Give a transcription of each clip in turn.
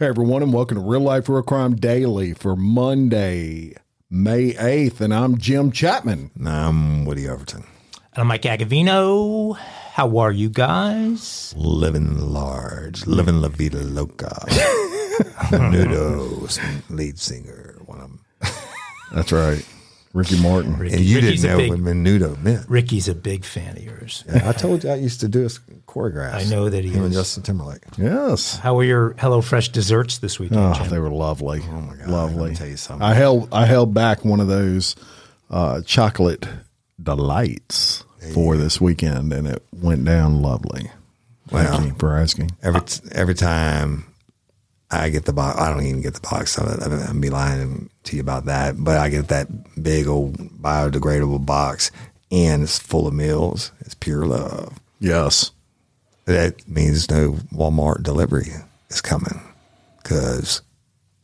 Hey everyone, and welcome to Real Life Real Crime Daily for Monday, May 8th. And I'm Jim Chapman. I'm Woody Overton. And I'm Mike Agovino. How are you guys? Living large, living la vida loca. Nudos, lead singer, one of them. That's right. Ricky Martin. Ricky. And you Ricky's didn't know big- what Menudo meant. Ricky's a big fan of yours. Yeah, I told you I used to do his choreographs. I know that he Him and is. Justin Timberlake. Yes. How were your HelloFresh desserts this weekend? Oh, Jim? they were lovely. Oh my God, Lovely. tell you something. I held I held back one of those uh, chocolate delights for this weekend and it went down lovely. Thank Wow. you for asking. Every every time I get the box, I don't even get the box. So I- I'd be lying to you about that. But I get that big old biodegradable box, and it's full of meals. It's pure love. Yes. That means no Walmart delivery is coming because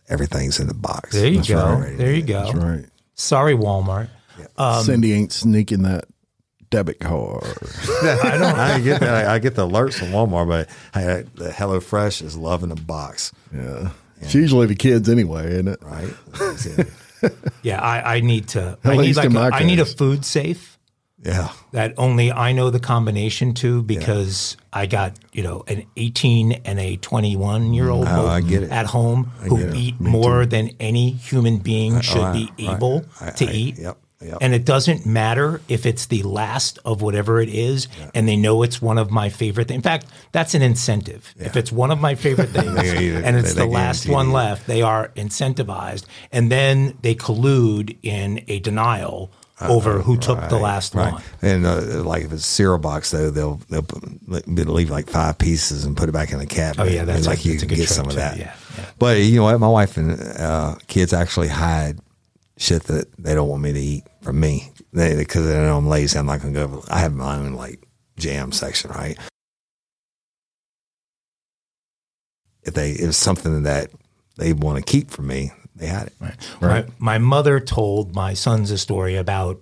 everything's in the box. there you That's go. right. There you go. That's right. Sorry, Walmart. Um, Cindy ain't sneaking that debit card. I don't. I get that. I, get the alerts from Walmart, but I, the HelloFresh is loving the box, Yeah. It's usually the kids anyway, isn't it? right? Yeah, I, I need to. I need least like in a, my I need a case. food safe yeah. that only I know the combination to because I got you know an 18 and a 21 year old Oh, I get it. at home who eat more than any human being should oh, I- be right. able I- to I- eat. yep, yep. And it doesn't matter if it's the last of whatever it is, and they know it's one of my favorite. things. In fact, that's an incentive. If it's one of my favorite things, and it's the last one left, they are incentivized, and then they collude in a denial over who took the last Right. one. And uh, like if it's cereal box, though, they'll they'll, they'll leave like five pieces and put it back in the cabinet. Oh, yeah, that's And, a- like you that's a can good get some of that. Yeah, yeah. But you know what? My wife and uh, kids actually hide shit that they don't want me to eat from me because they know I'm lazy. I'm not going to go. I have my own like jam section, right? If they if it's something that they want to keep from me, they had it. Right. My, my mother told my sons a story about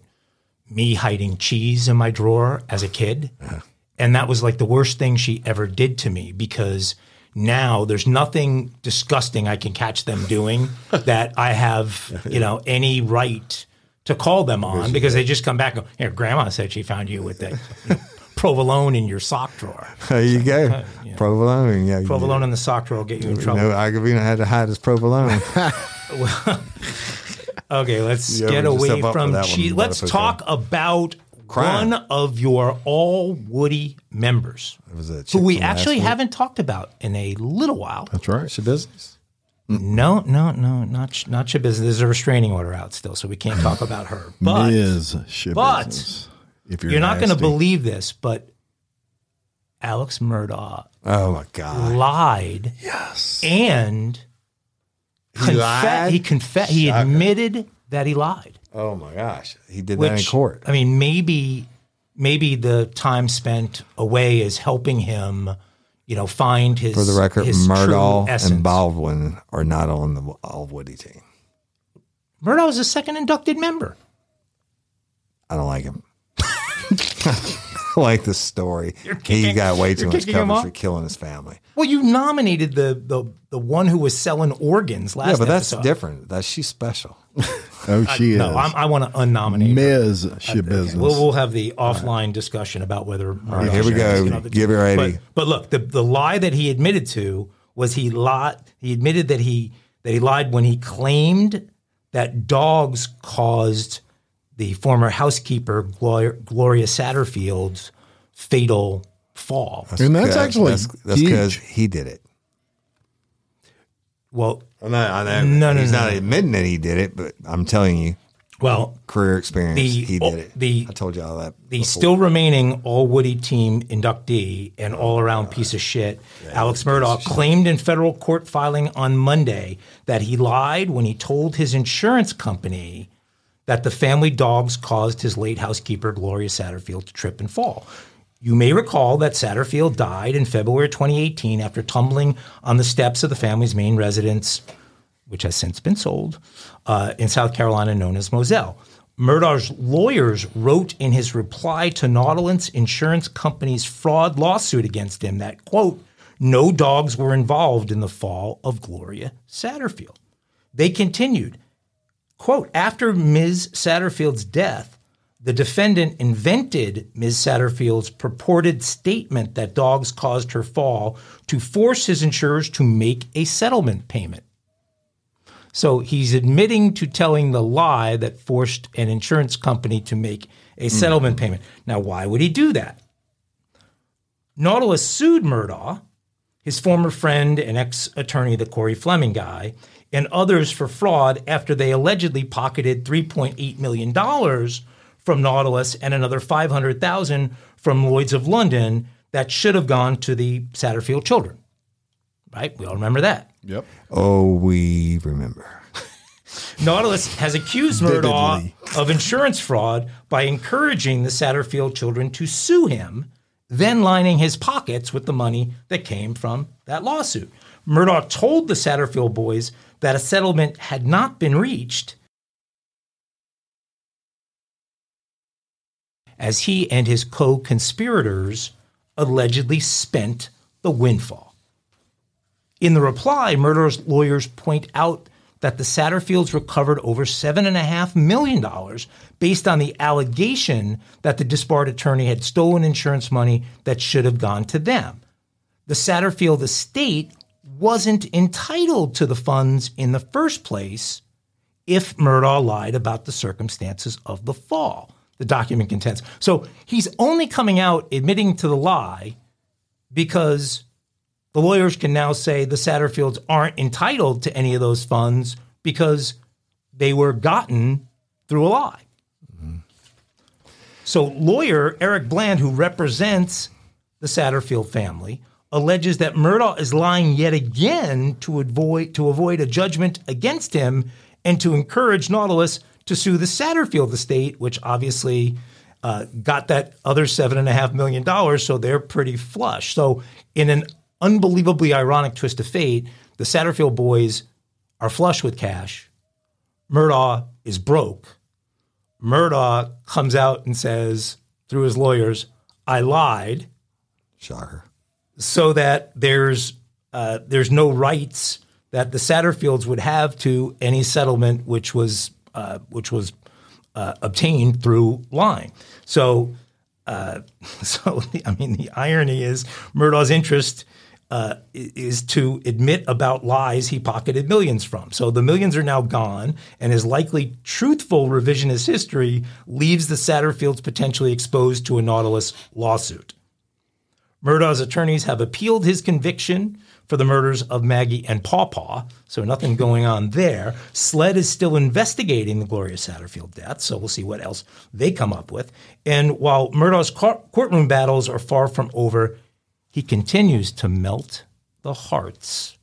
me hiding cheese in my drawer as a kid. Uh-huh. And that was like the worst thing she ever did to me because now there's nothing disgusting I can catch them doing that I have, you know, any right to call them on because they just come back and go, here, grandma said she found you with that you know, provolone in your sock drawer. There you go, uh, provolone. Yeah, Provolone in the sock drawer will get you in trouble. know, Agovino had to hide his provolone. Okay, let's get away yourself up for from cheese. Let's talk about Crime. one of your all Woody members It was a who we actually week. haven't talked about in a little while. That's right. Your business. No, no, no, not not your business. There's a restraining order out still, so we can't talk about her. But Ms. But if you're, you're not going to believe this, but Alex Murdaugh Oh my god! lied Yes. and confe- lied? he confessed. He admitted that he lied. Oh my gosh! He did that in court. I mean, maybe maybe the time spent away is helping him, you know, find his For the record, his Murdaugh and Baldwin are not on the All Woody team. Murdaugh is the second inducted member. I don't like him. I like the story. He got way too much kicking coverage for killing his family. Well, you nominated the the the one who was selling organs last. Yeah, but that's different. That she's special. Oh, she No, is. I'm, I want to unnominate. her. Ms. Shit business. We'll, we'll have the offline discussion about whether. Murdaugh here we go. be another Get team. ready. But, but look, the the lie that he admitted to was he lied. He admitted that he that he lied when he claimed that dogs caused the former housekeeper Gloria, Gloria Satterfield's fatal fall. and that's Good. actually that's that's because he did it. Well, I'm not, I know, No, no, he's no, not no. admitting that he did it, but I'm telling you, well, career experience, The- he did it. the- I told you all that. the before. still remaining all Woody team inductee and all around piece of shit, Alex Murdaugh, claimed in federal court filing on Monday that he lied when he told his insurance company that the family dogs caused his late housekeeper, Gloria Satterfield, to trip and fall. You may recall that Satterfield died in February 2018 after tumbling on the steps of the family's main residence, which has since been sold, uh, in South Carolina, known as Moselle. Murdaugh's lawyers wrote in his reply to Nautilus Insurance Company's fraud lawsuit against him that, quote, no dogs were involved in the fall of Gloria Satterfield. They continued, quote, after Ms. Satterfield's death, the defendant invented Ms. Satterfield's purported statement that dogs caused her fall to force his insurers to make a settlement payment. So he's admitting to telling the lie that forced an insurance company to make a mm-hmm. settlement payment. Now, why would he do that? Nautilus sued Murdaugh, his former friend and ex attorney, the Corey Fleming guy, and others for fraud after they allegedly pocketed $3.8 million from Nautilus and another 500,000 from Lloyd's of London that should have gone to the Satterfield children. Right? We all remember that. Yep. Oh, we remember. Nautilus has accused Murdaugh of insurance fraud by encouraging the Satterfield children to sue him, then lining his pockets with the money that came from that lawsuit. Murdaugh told the Satterfield boys that a settlement had not been reached as he and his co conspirators allegedly spent the windfall. In the reply, Murdaugh's lawyers point out that the Satterfields recovered over $7.5 million based on the allegation that the disbarred attorney had stolen insurance money that should have gone to them. The Satterfield estate wasn't entitled to the funds in the first place if Murdaugh lied about the circumstances of the fall, the document contends. So he's only coming out admitting to the lie because the lawyers can now say the Satterfields aren't entitled to any of those funds because they were gotten through a lie. So, lawyer Eric Bland, who represents the Satterfield family, alleges that Murdaugh is lying yet again to avoid to avoid a judgment against him and to encourage Nautilus to sue the Satterfield estate, which obviously uh, got that other seven and a half million dollars, so they're pretty flush. So, in an unbelievably ironic twist of fate, the Satterfield boys are flush with cash. Murdaugh is broke. Murdaugh comes out and says through his lawyers, "I lied." Shocker. so that there's uh, there's no rights that the Satterfields would have to any settlement which was uh, which was uh, obtained through lying. So, uh, so I mean, the irony is Murdaugh's interest. Uh, is to admit about lies he pocketed millions from. So the millions are now gone, and his likely truthful revisionist history leaves the Satterfields potentially exposed to a Nautilus lawsuit. Murdaugh's attorneys have appealed his conviction for the murders of Maggie and Pawpaw, so nothing going on there. SLED is still investigating the Gloria Satterfield death, so we'll see what else they come up with. And while cour- courtroom battles are far from over, he continues to melt the hearts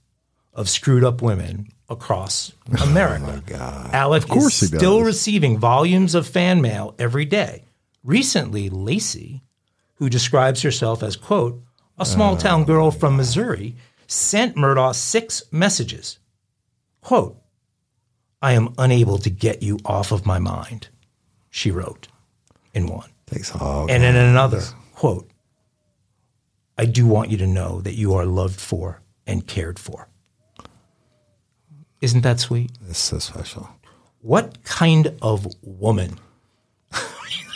of screwed up women across America. Oh Alec of course is still receiving volumes of fan mail every day. Recently, Lacey, who describes herself as, quote, a small town girl from Missouri, sent Murdaugh six messages. Quote, I am unable to get you off of my mind, she wrote in one. All. And in another, quote, I do want you to know that you are loved for and cared for. Isn't that sweet? It's so special. What kind of woman?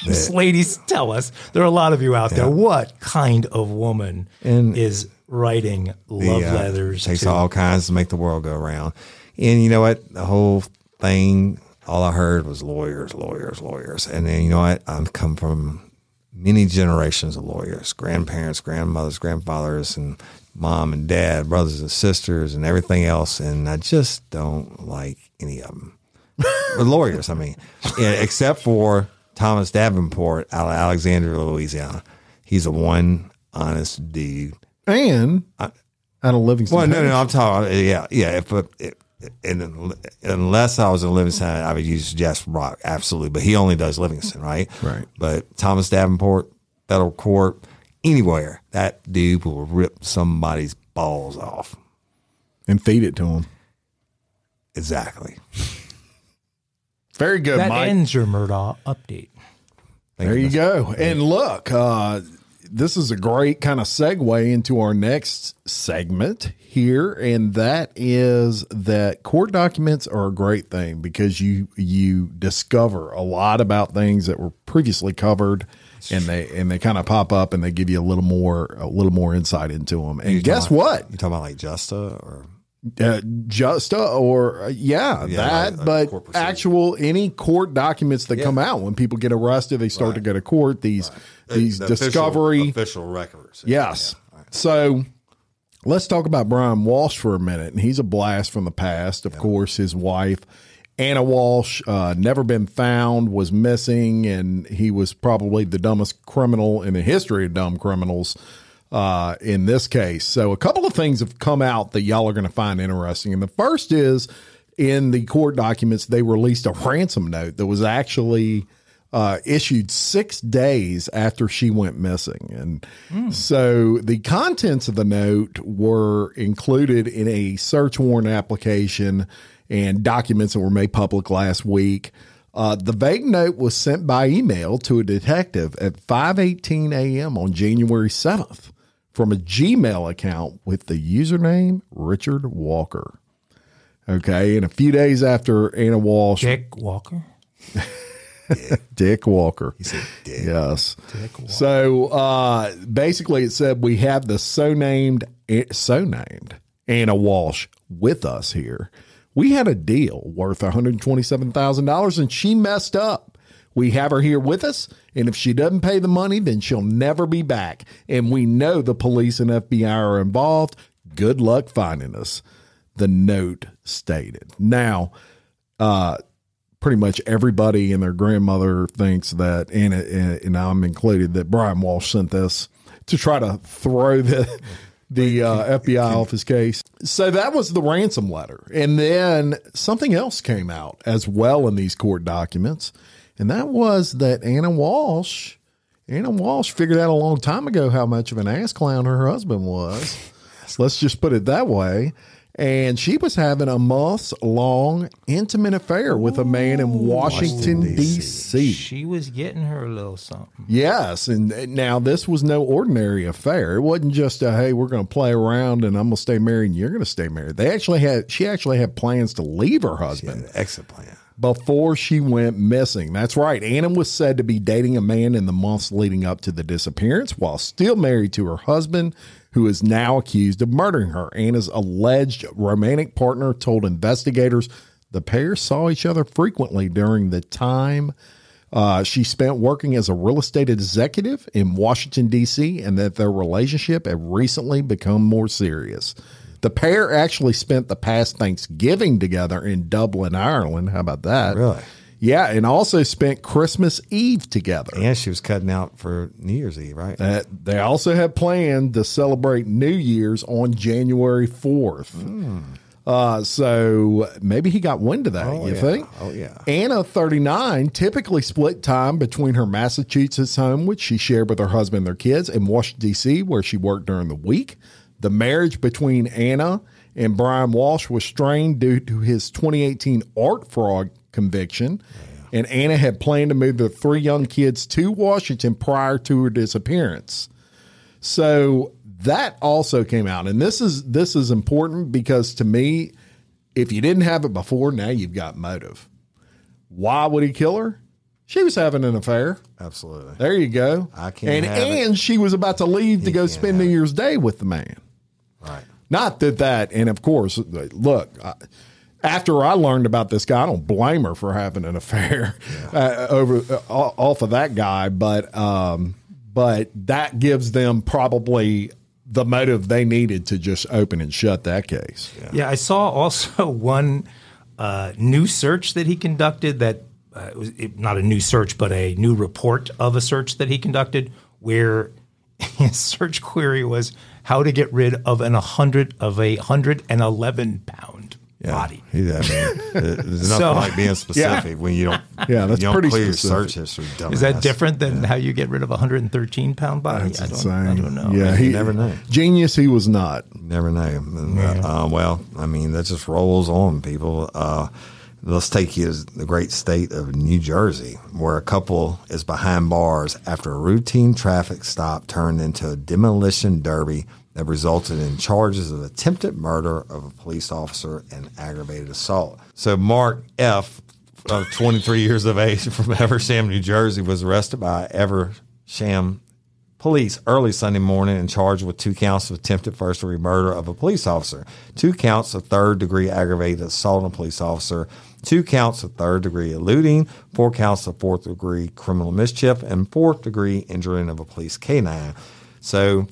These ladies tell us there are a lot of you out there. What kind of woman And is writing love The, uh, letters takes to all kinds to make the world go round. And you know what? The whole thing, all I heard was lawyers, lawyers, lawyers. And then you know what? I'm come from many generations of lawyers, grandparents, grandmothers, grandfathers, and mom and dad, brothers and sisters, and everything else. And I just don't like any of them. the lawyers, I mean, yeah, except for Thomas Davenport out of Alexandria, Louisiana. He's a one honest dude. And I, out of Livingston. Well, no, no, no, I'm talking. Yeah, yeah. If but it, and unless I was in Livingston, I would use Jasper Rock absolutely. But he only does Livingston, right? Right. But Thomas Davenport, federal court, anywhere, that dude will rip somebody's balls off. and feed it to him. Exactly. Very good, that Mike. ends your Murdaugh update. Thank There you Mr. go. And look, uh, this is a great kind of segue into our next segment here, and that is that court documents are a great thing because you you discover a lot about things that were previously covered, and they and they kind of pop up and they give you a little more a little more insight into them. And guess talking- what? You talking about like Justa or? Uh, just uh, or uh, yeah, Yeah, that like but actual any court documents that come out when people get arrested they start to go to court these these the discovery official, records? yes so let's talk about brian walshe for a minute and he's a blast from the past of course his wife ana walshe uh, never been found was missing and he was probably the dumbest criminal in the history of dumb criminals uh, in this case. So a couple of things have come out that y'all are going to find interesting. And the first is in the court documents, they released a ransom note that was actually uh, issued six days after she went missing. And so the contents of the note were included in a search warrant application and documents that were made public last week. Uh, the vague note was sent by email to a detective at 5:18 a.m. on January 7th from a Gmail account with the username Richard Walker. Okay, and a few days after Ana Walshe, Dick Walker. Dick Walker. He said, "Dick." Yes. So uh, basically, it said we have the so named, so named Ana Walshe with us here. We had a deal worth one hundred twenty-seven thousand dollars, and she messed up. We have her here with us, and if she doesn't pay the money, then she'll never be back. And we know the police and FBI are involved. Good luck finding us. The note stated. Now, uh, pretty much everybody and their grandmother thinks that, and, and I'm included, that Brian Walshe sent this to try to throw the the uh, FBI off his case. So that was the ransom letter, and then something else came out as well in these court documents, and that was that Ana Walshe. Ana Walshe figured out a long time ago how much of an ass clown her husband was. Let's just put it that way. And she was having a months long intimate affair with a man in Washington, Washington, D.C. She was getting her a little something. Yes. And now this was no ordinary affair. It wasn't just a, hey, we're going to play around and I'm going to stay married and you're going to stay married. They actually had, she actually had plans to leave her husband An exit plan. before she went missing. That's right. Ana was said to be dating a man in the months leading up to the disappearance while still married to her husband, who is now accused of murdering her. Ana's alleged romantic partner told investigators the pair saw each other frequently during the time uh, she spent working as a real estate executive in Washington, D.C., and that their relationship had recently become more serious. The pair actually spent the past Thanksgiving together in Dublin, Ireland. How about that? Really? Yeah, and also spent Christmas Eve together. And she was cutting out for New Year's Eve, right? Uh, they also had planned to celebrate New Year's on January 4th. Uh, so maybe he got wind of that, Oh, you yeah. think? Oh, yeah. Ana, 39, typically split time between her Massachusetts home, which she shared with her husband and their kids, and Washington, D.C., where she worked during the week. The marriage between Ana and Brian Walshe was strained due to his 2018 art fraud conviction. And Ana had planned to move the three young kids to Washington prior to her disappearance. So that also came out, and this is this is important because to me, if you didn't have it before, now you've got motive. Why would he kill her? She was having an affair. Absolutely. There you go. I can't And have it. and she was about to leave to go spend New have it. Year's Day with the man. Right. Not that that, and of course, look. I, after I learned about this guy, I don't blame her for having an affair uh, over uh, off of that guy, but um, but that gives them probably the motive they needed to just open and shut that case. Yeah, I saw also one uh, new search that he conducted that uh, it was it, not a new search, but a new report of a search that he conducted where his search query was how to get rid of an hundred of a hundred and eleven pound body. He, I mean, there's nothing So- like being specific when you don't. Yeah, that's you don't pretty clear your specific. search history. Dumbass. Is that different than how you get rid of a 113 pound body? That's I, don't, insane. I don't know. Yeah, You he never know. Genius, he was not. Never know. And, uh, well, I mean, that just rolls on people. Uh, Let's take you to the great state of New Jersey, where a couple is behind bars after a routine traffic stop turned into a demolition derby that resulted in charges of attempted murder of a police officer and aggravated assault. So, Mark F., of 23 years of age from Evesham, New Jersey, was arrested by Evesham police early Sunday morning and charged with two counts of attempted first degree murder of a police officer, two counts of third degree aggravated assault on a police officer, two counts of third degree eluding, four counts of fourth degree criminal mischief, and fourth degree injuring of a police canine. So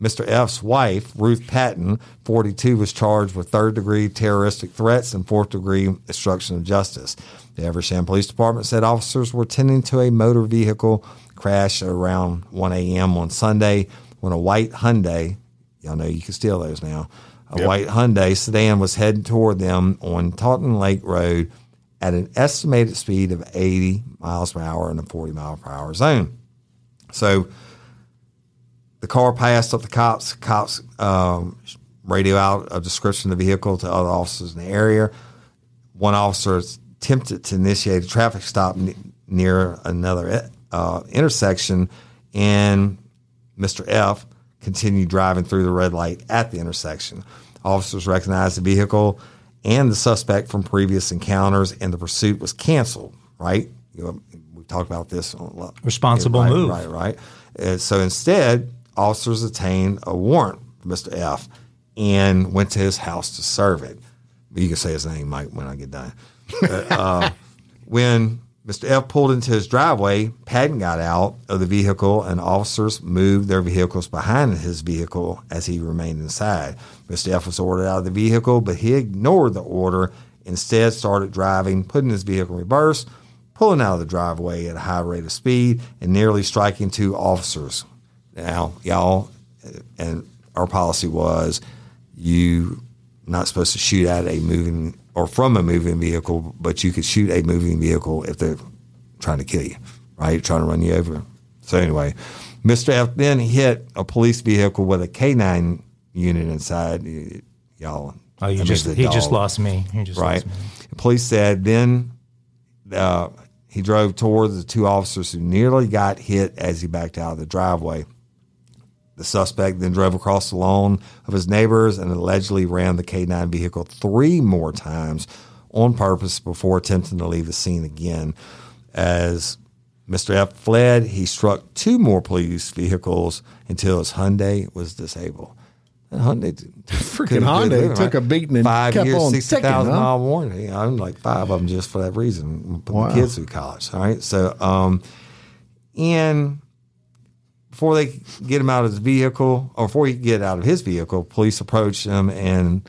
Mr. F's wife, Ruth Patton, 42, was charged with third degree terroristic threats and fourth degree obstruction of justice. The Evesham Police Department said officers were tending to a motor vehicle crash at around 1 a.m. on Sunday when a white Hyundai, y'all know you can steal those now, a Yep. white Hyundai sedan was heading toward them on Taunton Lake Road at an estimated speed of 80 miles per hour in a 40 mile per hour zone. So the car passed up the cops. Cops um, radio out a description of the vehicle to other officers in the area. One officer attempted to initiate a traffic stop n- near another uh, intersection, and Mr. F continued driving through the red light at the intersection. Officers recognized the vehicle and the suspect from previous encounters, and the pursuit was canceled. Right? You know, we talked about this. On, a lot- Responsible right, move. Right, right. Uh, so instead, officers obtained a warrant for Mr. F and went to his house to serve it. You can say his name, Mike, when I get done. But, uh, when Mr. F pulled into his driveway, Patton got out of the vehicle and officers moved their vehicles behind his vehicle as he remained inside. Mr. F was ordered out of the vehicle, but he ignored the order, instead started driving, putting his vehicle in reverse, pulling out of the driveway at a high rate of speed, and nearly striking two officers. Now, y'all, and our policy was you not supposed to shoot at a moving or from a moving vehicle, but you could shoot a moving vehicle if they're trying to kill you, right? Trying to run you over. So anyway, Mr. F then hit a police vehicle with a K9 unit inside. Y'all, Oh, you just he just lost me. He just right? lost me. Police said then uh, he drove towards the two officers who nearly got hit as he backed out of the driveway. The suspect then drove across the lawn of his neighbors and allegedly ran the K9 vehicle three more times on purpose before attempting to leave the scene again. As Mr. F fled, he struck two more police vehicles until his Hyundai was disabled. That Hyundai, Freaking Hyundai took a beating and five kept years, on sixty thousand huh? mile warranty. I owned like five of them just for that reason. Put Wow. my kids through college. All right, so um, and before they get him out of his vehicle, or before he could get out of his vehicle, police approached him and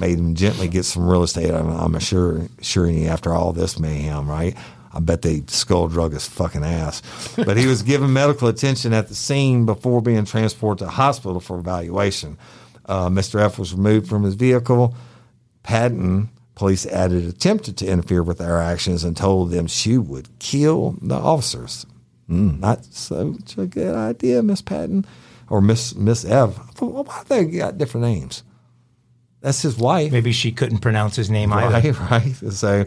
made him gently get some real estate. I'm, I'm sure, sure after all this mayhem, right? I bet they skull drug his fucking ass. But he was given medical attention at the scene before being transported to hospital for evaluation. Uh, Mr. F was removed from his vehicle. Patton police added attempted to interfere with their actions and told them she would kill the officers. Mm. Not such a good idea, Miss Patton or Miss Miss Ev. Why they got different names? That's his wife, Maybe she couldn't pronounce his name either. right? Right. So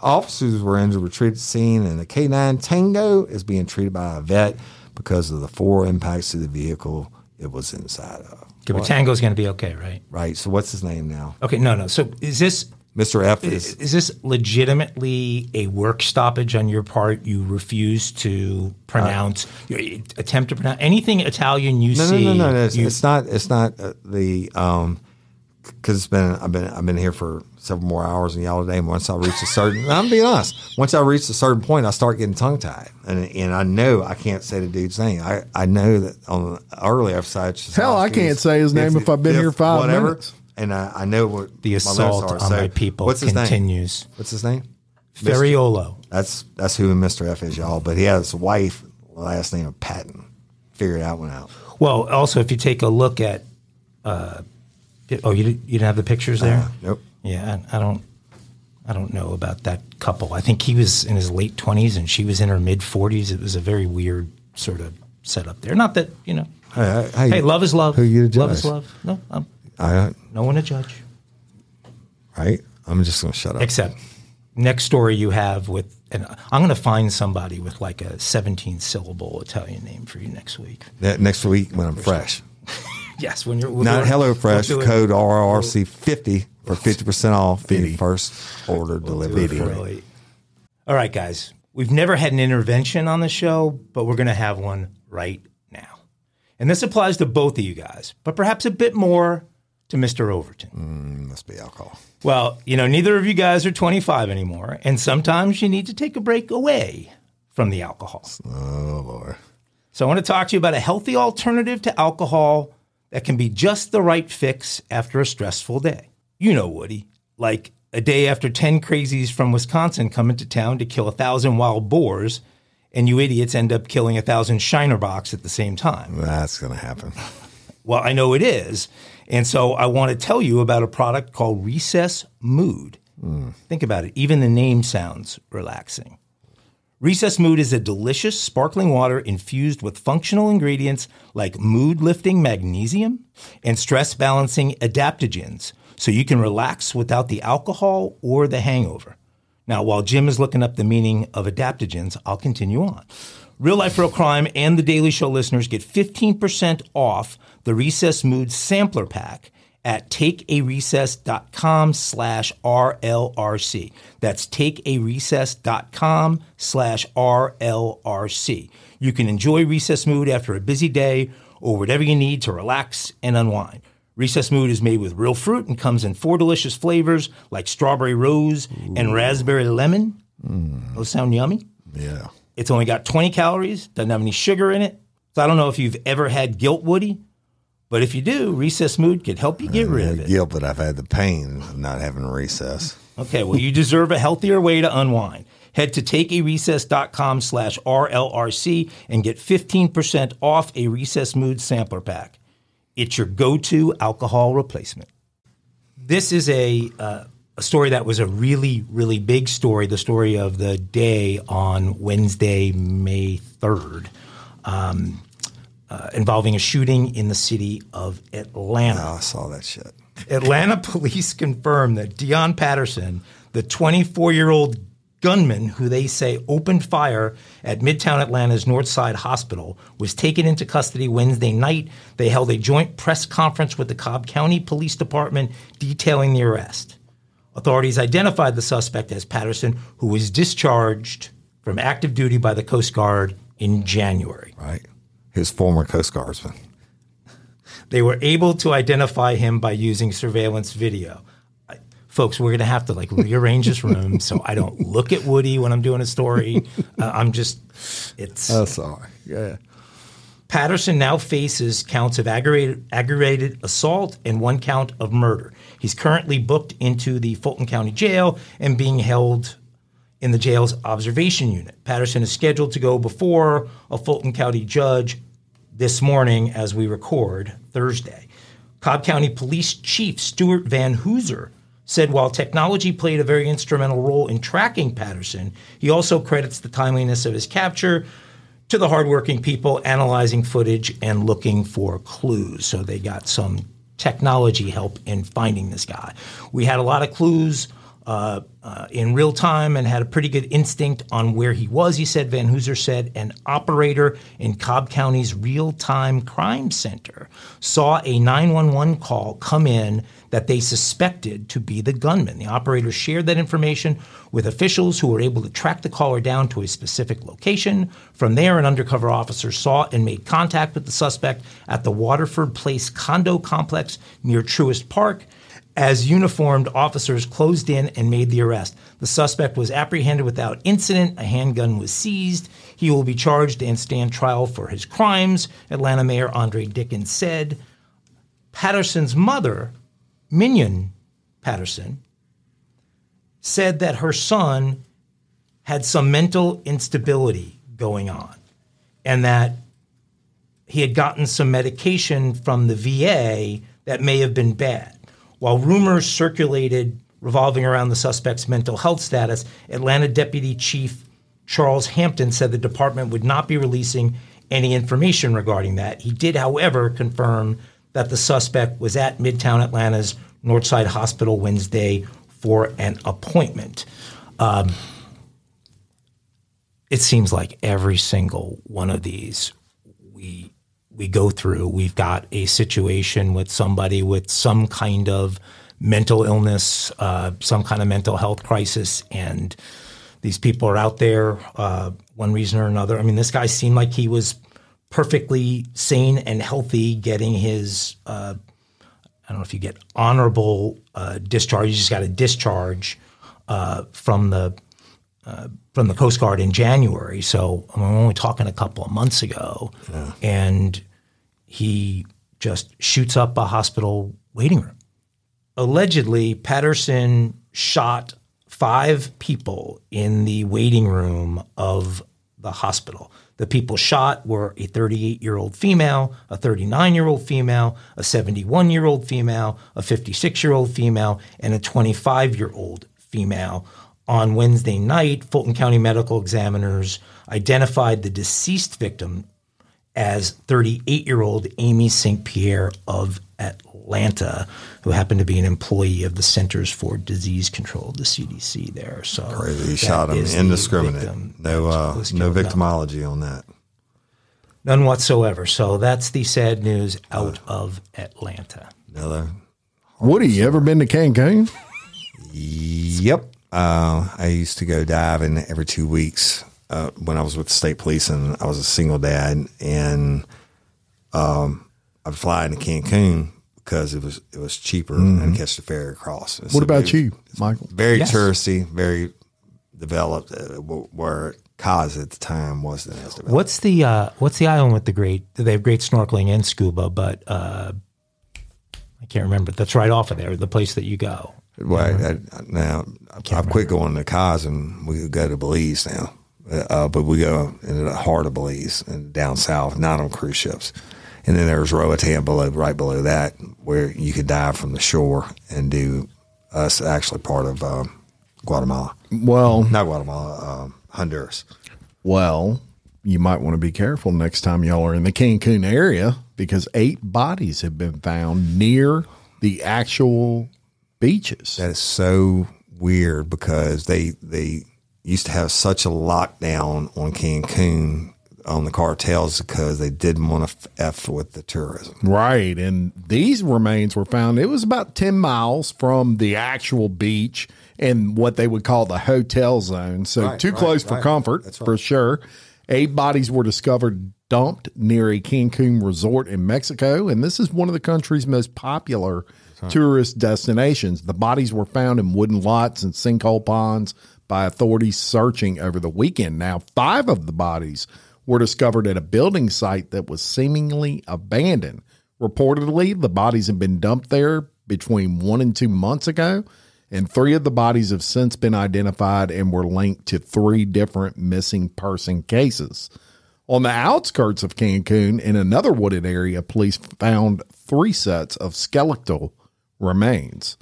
officers were injured, were treated at the scene, and the K9 Tango is being treated by a vet because of the four impacts to the vehicle it was inside of. Okay, but Tango's going to be okay, right? Right. So what's his name now? Okay, no, no. So is this Mr. F is is this legitimately a work stoppage on your part? You refuse to pronounce, you attempt to pronounce anything Italian you no, no, see. no, no, no. It's, you- it's not. It's not uh, the um because it's been I've been I've been here for several more hours than y'all today. And once I reach a certain, I'm being honest. Once I reach a certain point, I start getting tongue tied, and and I know I can't say the dude's name. I I know that on the early episodes. Hell, I can't say his name if I've been here five whatever, minutes. And I, I know what the assault on So my people What's his name? continues. What's his name? Feriolo. That's that's who Mr. F is, y'all. But he has a wife, last name of Patton. Figure that one out. Well, also, if you take a look at, uh, oh, you didn't, you didn't have the pictures there. Uh, nope. Yeah, I, I don't, I don't know about that couple. I think he was in his late twenties and she was in her mid forties. It was a very weird sort of setup there. Not that you know. Hey, hey, Hey, love is love. Who you Love is love. No, I'm I, uh, no one to judge. right? I'm just going to shut up. Except next story you have with, and I'm going to find somebody with like a 17 syllable Italian name for you next week. Ne- Next week when I'm fresh. Yes, when you're we'll Not do it- Hello we'll Fresh, code RRC 50 for 50% off the first order do delivery. All right, guys. We've never had an intervention on the show, but we're going to have one right now. And this applies to both of you guys, but perhaps a bit more to Mr. Overton. Mm, must be alcohol. Well, you know, neither of you guys are 25 anymore, and sometimes you need to take a break away from the alcohol. Oh, Lord. So I want to talk to you about a healthy alternative to alcohol that can be just the right fix after a stressful day. You know, Woody, like a day after 10 crazies from Wisconsin come into town to kill a thousand wild boars, and you idiots end up killing a thousand Shiner box at the same time. That's going to happen. Well, I know it is. And so I want to tell you about a product called Recess Mood. Think about it. Even the name sounds relaxing. Recess Mood is a delicious sparkling water infused with functional ingredients like mood lifting magnesium and stress balancing adaptogens so you can relax without the alcohol or the hangover. Now, while Jim is looking up the meaning of adaptogens, I'll continue on. Real Life Real Crime and the Daily Show listeners get 15% off the Recess Mood Sampler Pack at takearecess.com slash RLRC. That's takearecess.com slash RLRC. You can enjoy Recess Mood after a busy day or whatever you need to relax and unwind. Recess Mood is made with real fruit and comes in four delicious flavors like strawberry rose and raspberry lemon. Mm. Those sound yummy. Yeah. It's only got 20 calories, doesn't have any sugar in it. So I don't know if you've ever had guilt, Woody, but if you do, Recess Mood could help you get rid of it. Guilt, but I've had the pain of not having recess. Okay, well, you deserve a healthier way to unwind. Head to takearecess.com slash RLRC and get 15% off a Recess Mood sampler pack. It's your go-to alcohol replacement. This is a, uh, a story that was a really, really big story, the story of the day on Wednesday, May 3rd, um, uh, involving a shooting in the city of Atlanta. Oh, I saw that shit. Atlanta police confirmed that Deion Patterson, the 24 year old gunman who they say opened fire at Midtown Atlanta's Northside Hospital, was taken into custody Wednesday night. They held a joint press conference with the Cobb County Police Department detailing the arrest. Authorities identified the suspect as Patterson, who was discharged from active duty by the Coast Guard in January. Right. His former Coast Guardsman. They were able to identify him by using surveillance video. I- Folks, we're going to have to like rearrange this room so I don't look at Woody when I'm doing a story. Uh, I'm just, it's. Oh, sorry. Yeah. Patterson now faces counts of aggravated, aggravated assault and one count of murder. He's currently booked into the Fulton County Jail and being held in the jail's observation unit. Patterson is scheduled to go before a Fulton County judge this morning as we record Thursday. Cobb County Police Chief Stuart VanHoozer said while technology played a very instrumental role in tracking Patterson, he also credits the timeliness of his capture to the hardworking people analyzing footage and looking for clues. So they got some technology help in finding this guy. We had a lot of clues uh, uh, in real time and had a pretty good instinct on where he was. He said, VanHoozer said, an operator in Cobb County's real time crime center saw a 911 call come in that they suspected to be the gunman. The operator shared that information with officials who were able to track the caller down to a specific location. From there, an undercover officer saw and made contact with the suspect at the Waterford Place condo complex near Truist Park. As uniformed officers closed in and made the arrest, the suspect was apprehended without incident. A handgun was seized. He will be charged and stand trial for his crimes, Atlanta Mayor Andre Dickens said. Patterson's mother, Minion Patterson, said that her son had some mental instability going on and that he had gotten some medication from the VA that may have been bad. While rumors circulated revolving around the suspect's mental health status, Atlanta Deputy Chief Charles Hampton said the department would not be releasing any information regarding that. He did, however, confirm that the suspect was at Midtown Atlanta's Northside Hospital Wednesday for an appointment. Um, it seems like every single one of these we we go through, we've got a situation with somebody with some kind of mental illness, uh, some kind of mental health crisis, and these people are out there uh, one reason or another. I mean, this guy seemed like he was perfectly sane and healthy, getting his uh, I don't know if you get honorable uh, discharge. You just got a discharge uh, from the uh, from the Coast Guard in January. So I'm only talking a couple of months ago, yeah. and he just shoots up a hospital waiting room. Allegedly, Patterson shot five people in the waiting room of the hospital. The people shot were a 38 year old female, a 39 year old female, a 71 year old female, a 56 year old female, and a 25 year old female. On Wednesday night, Fulton County medical examiners identified the deceased victim as 38 year old Amy St. Pierre of Atlanta, who happened to be an employee of the Centers for Disease Control, the CDC there. So crazy, he shot him indiscriminate. No, uh, no victimology on that. None whatsoever. So that's the sad news out uh, of Atlanta. Another. Woody, you ever been to Cancun? yep. Uh, I used to go diving every two weeks uh, when I was with the state police, and I was a single dad, and um, I'd fly into Cancun because it was it was cheaper mm-hmm. and catch the ferry across. what about you, Michael? Very yes. touristy, very developed. Uh, where Cos at the time wasn't as developed. What's the uh, what's the island with the great? They have great snorkeling and scuba, but uh, I can't remember. That's right off of there, the place that you go. Well, I, I, now I've quit going to Cos and we go to Belize now. Uh, but we go in the heart of Belize and down south, not on cruise ships. And then there's Roatan below, right below that, where you could dive from the shore and do us actually part of um, Guatemala. Well, not Guatemala, um, Honduras. Well, you might want to be careful next time y'all are in the Cancun area because eight bodies have been found near the actual beaches. That is so weird because they they used to have such a lockdown on Cancun on the cartels because they didn't want to f with the tourism. Right, and these remains were found. It was about ten miles from the actual beach and what they would call the hotel zone. So right, too right, close for right. comfort, for sure. Eight bodies were discovered dumped near a Cancun resort in Mexico, and this is one of the country's most popular tourist destinations. The bodies were found in wooden lots and sinkhole ponds by authorities searching over the weekend. Now, five of the bodies were discovered at a building site that was seemingly abandoned. Reportedly, the bodies had been dumped there between one and two months ago, and three of the bodies have since been identified and were linked to three different missing person cases. On the outskirts of Cancun, in another wooded area, police found three sets of skeletal remains.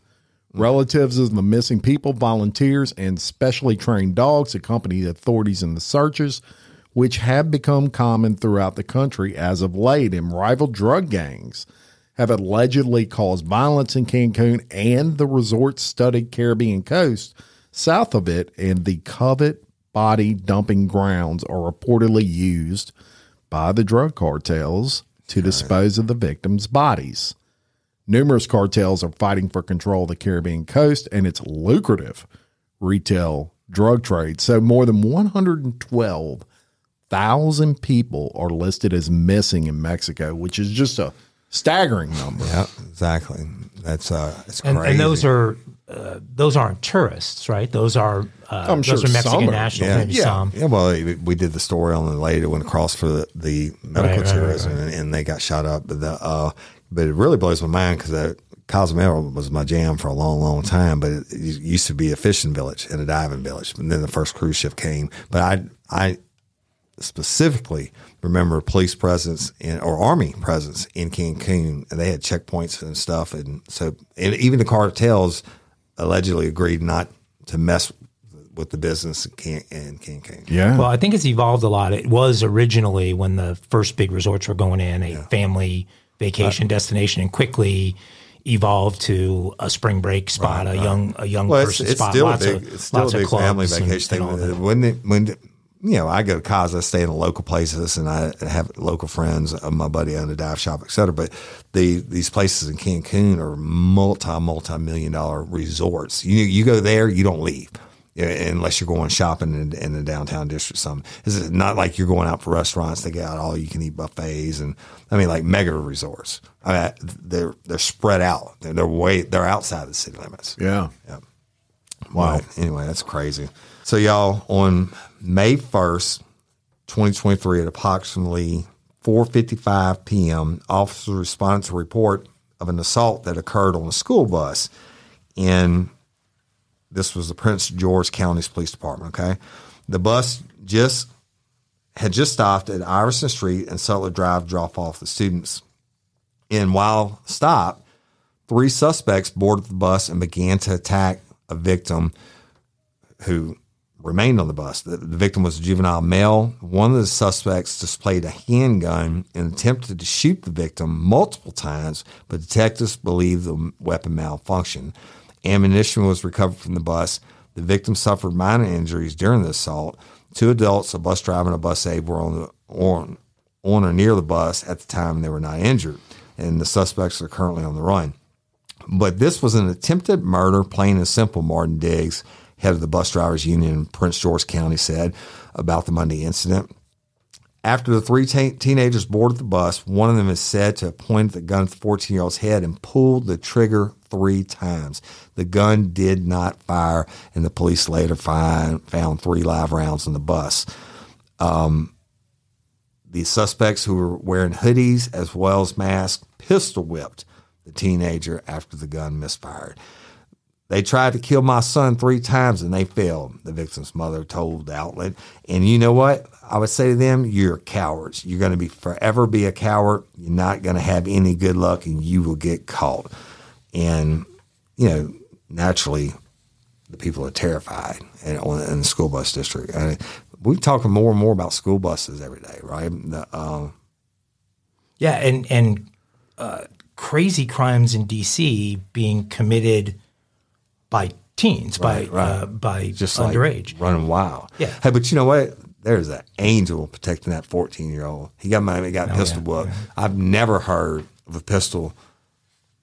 Relatives of the missing people, volunteers, and specially trained dogs accompanied authorities in the searches which have become common throughout the country as of late, and rival drug gangs have allegedly caused violence in Cancun and the resort studded Caribbean coast south of it, and the covet body dumping grounds are reportedly used by the drug cartels to dispose of the victims' bodies. Numerous cartels are fighting for control of the Caribbean coast and its lucrative retail drug trade. So, more than 112 thousand people are listed as missing in Mexico, which is just a staggering number. Yeah, exactly. That's uh, it's and, crazy. And those are uh, those aren't tourists, right? Those are uh, I'm those sure are Mexican nationals, yeah. maybe yeah. some. Yeah, well, we did the story on the lady that went across for the, the medical right, tourism, right, right, and, and, they got shot up. But the uh, but it really blows my mind because that Cozumel was my jam for a long, long time. But it, it used to be a fishing village and a diving village, and then the first cruise ship came. But I I specifically remember police presence in, or army presence in Cancun. And they had checkpoints and stuff. And so, and even the cartels allegedly agreed not to mess with the business in, Can- in Cancun. Yeah. Well, I think it's evolved a lot. It was originally when the first big resorts were going in, a yeah. family vacation uh, destination, and quickly evolved to a spring break spot, a young a young Well, person it's spot. still a lots big, of, it's still a big family and- vacation and thing. that. When, when, you know, I go to cause, I stay in local places and I have local friends, uh, my buddy owned a dive shop, et cetera. But the, these places in Cancun are multi, multi million dollar resorts. You, you go there, you don't leave. Yeah, Unless you're going shopping in, in the downtown district, or something it's not like you're going out for restaurants. They got all you can eat buffets, and I mean like mega resorts. I mean, they're they're spread out. They're, they're way they're outside the city limits. Yeah. Wow. Anyway, that's crazy. So, y'all, on May 1st, 2023, at approximately 4.55 p.m., officers responded to a report of an assault that occurred on a school bus. And this was the Prince George County's Police Department, okay? The bus just had just stopped at Iverson Street and Sutler Drive to drop off the students. And while stopped, three suspects boarded the bus and began to attack a victim who remained on the bus. The, the victim was a juvenile male. One of the suspects displayed a handgun and attempted to shoot the victim multiple times, but detectives believe the weapon malfunctioned. Ammunition was recovered from the bus. The victim suffered minor injuries during the assault. Two adults, a bus driver and a bus aide, were on the on, on or near the bus at the time. and They were not injured, and the suspects are currently on the run. But this was an attempted murder, plain and simple, Martin Diggs, head of the bus drivers union in Prince George County, said about the Monday incident. After the three te- teenagers boarded the bus, one of them is said to have pointed the gun at the 14 year old's head and pulled the trigger three times. The gun did not fire, and the police later find, found three live rounds in the bus. Um, the suspects who were wearing hoodies as well as masks pistol whipped the teenager after the gun misfired. They tried to kill my son three times and they failed, the victim's mother told the outlet. And you know what? I would say to them, you're cowards. You're going to be forever be a coward. You're not going to have any good luck and you will get caught. And, you know, naturally, the people are terrified in, in the school bus district. I we're talking more and more about school buses every day, right? The, um, Yeah, and and uh, crazy crimes in D.C. being committed by teens, Right, by right. Uh, by just like underage. running wild. Yeah. Hey, but you know what? There's an angel protecting that 14 year old. He got my he got pistol Oh, yeah, book. I've never heard of a pistol,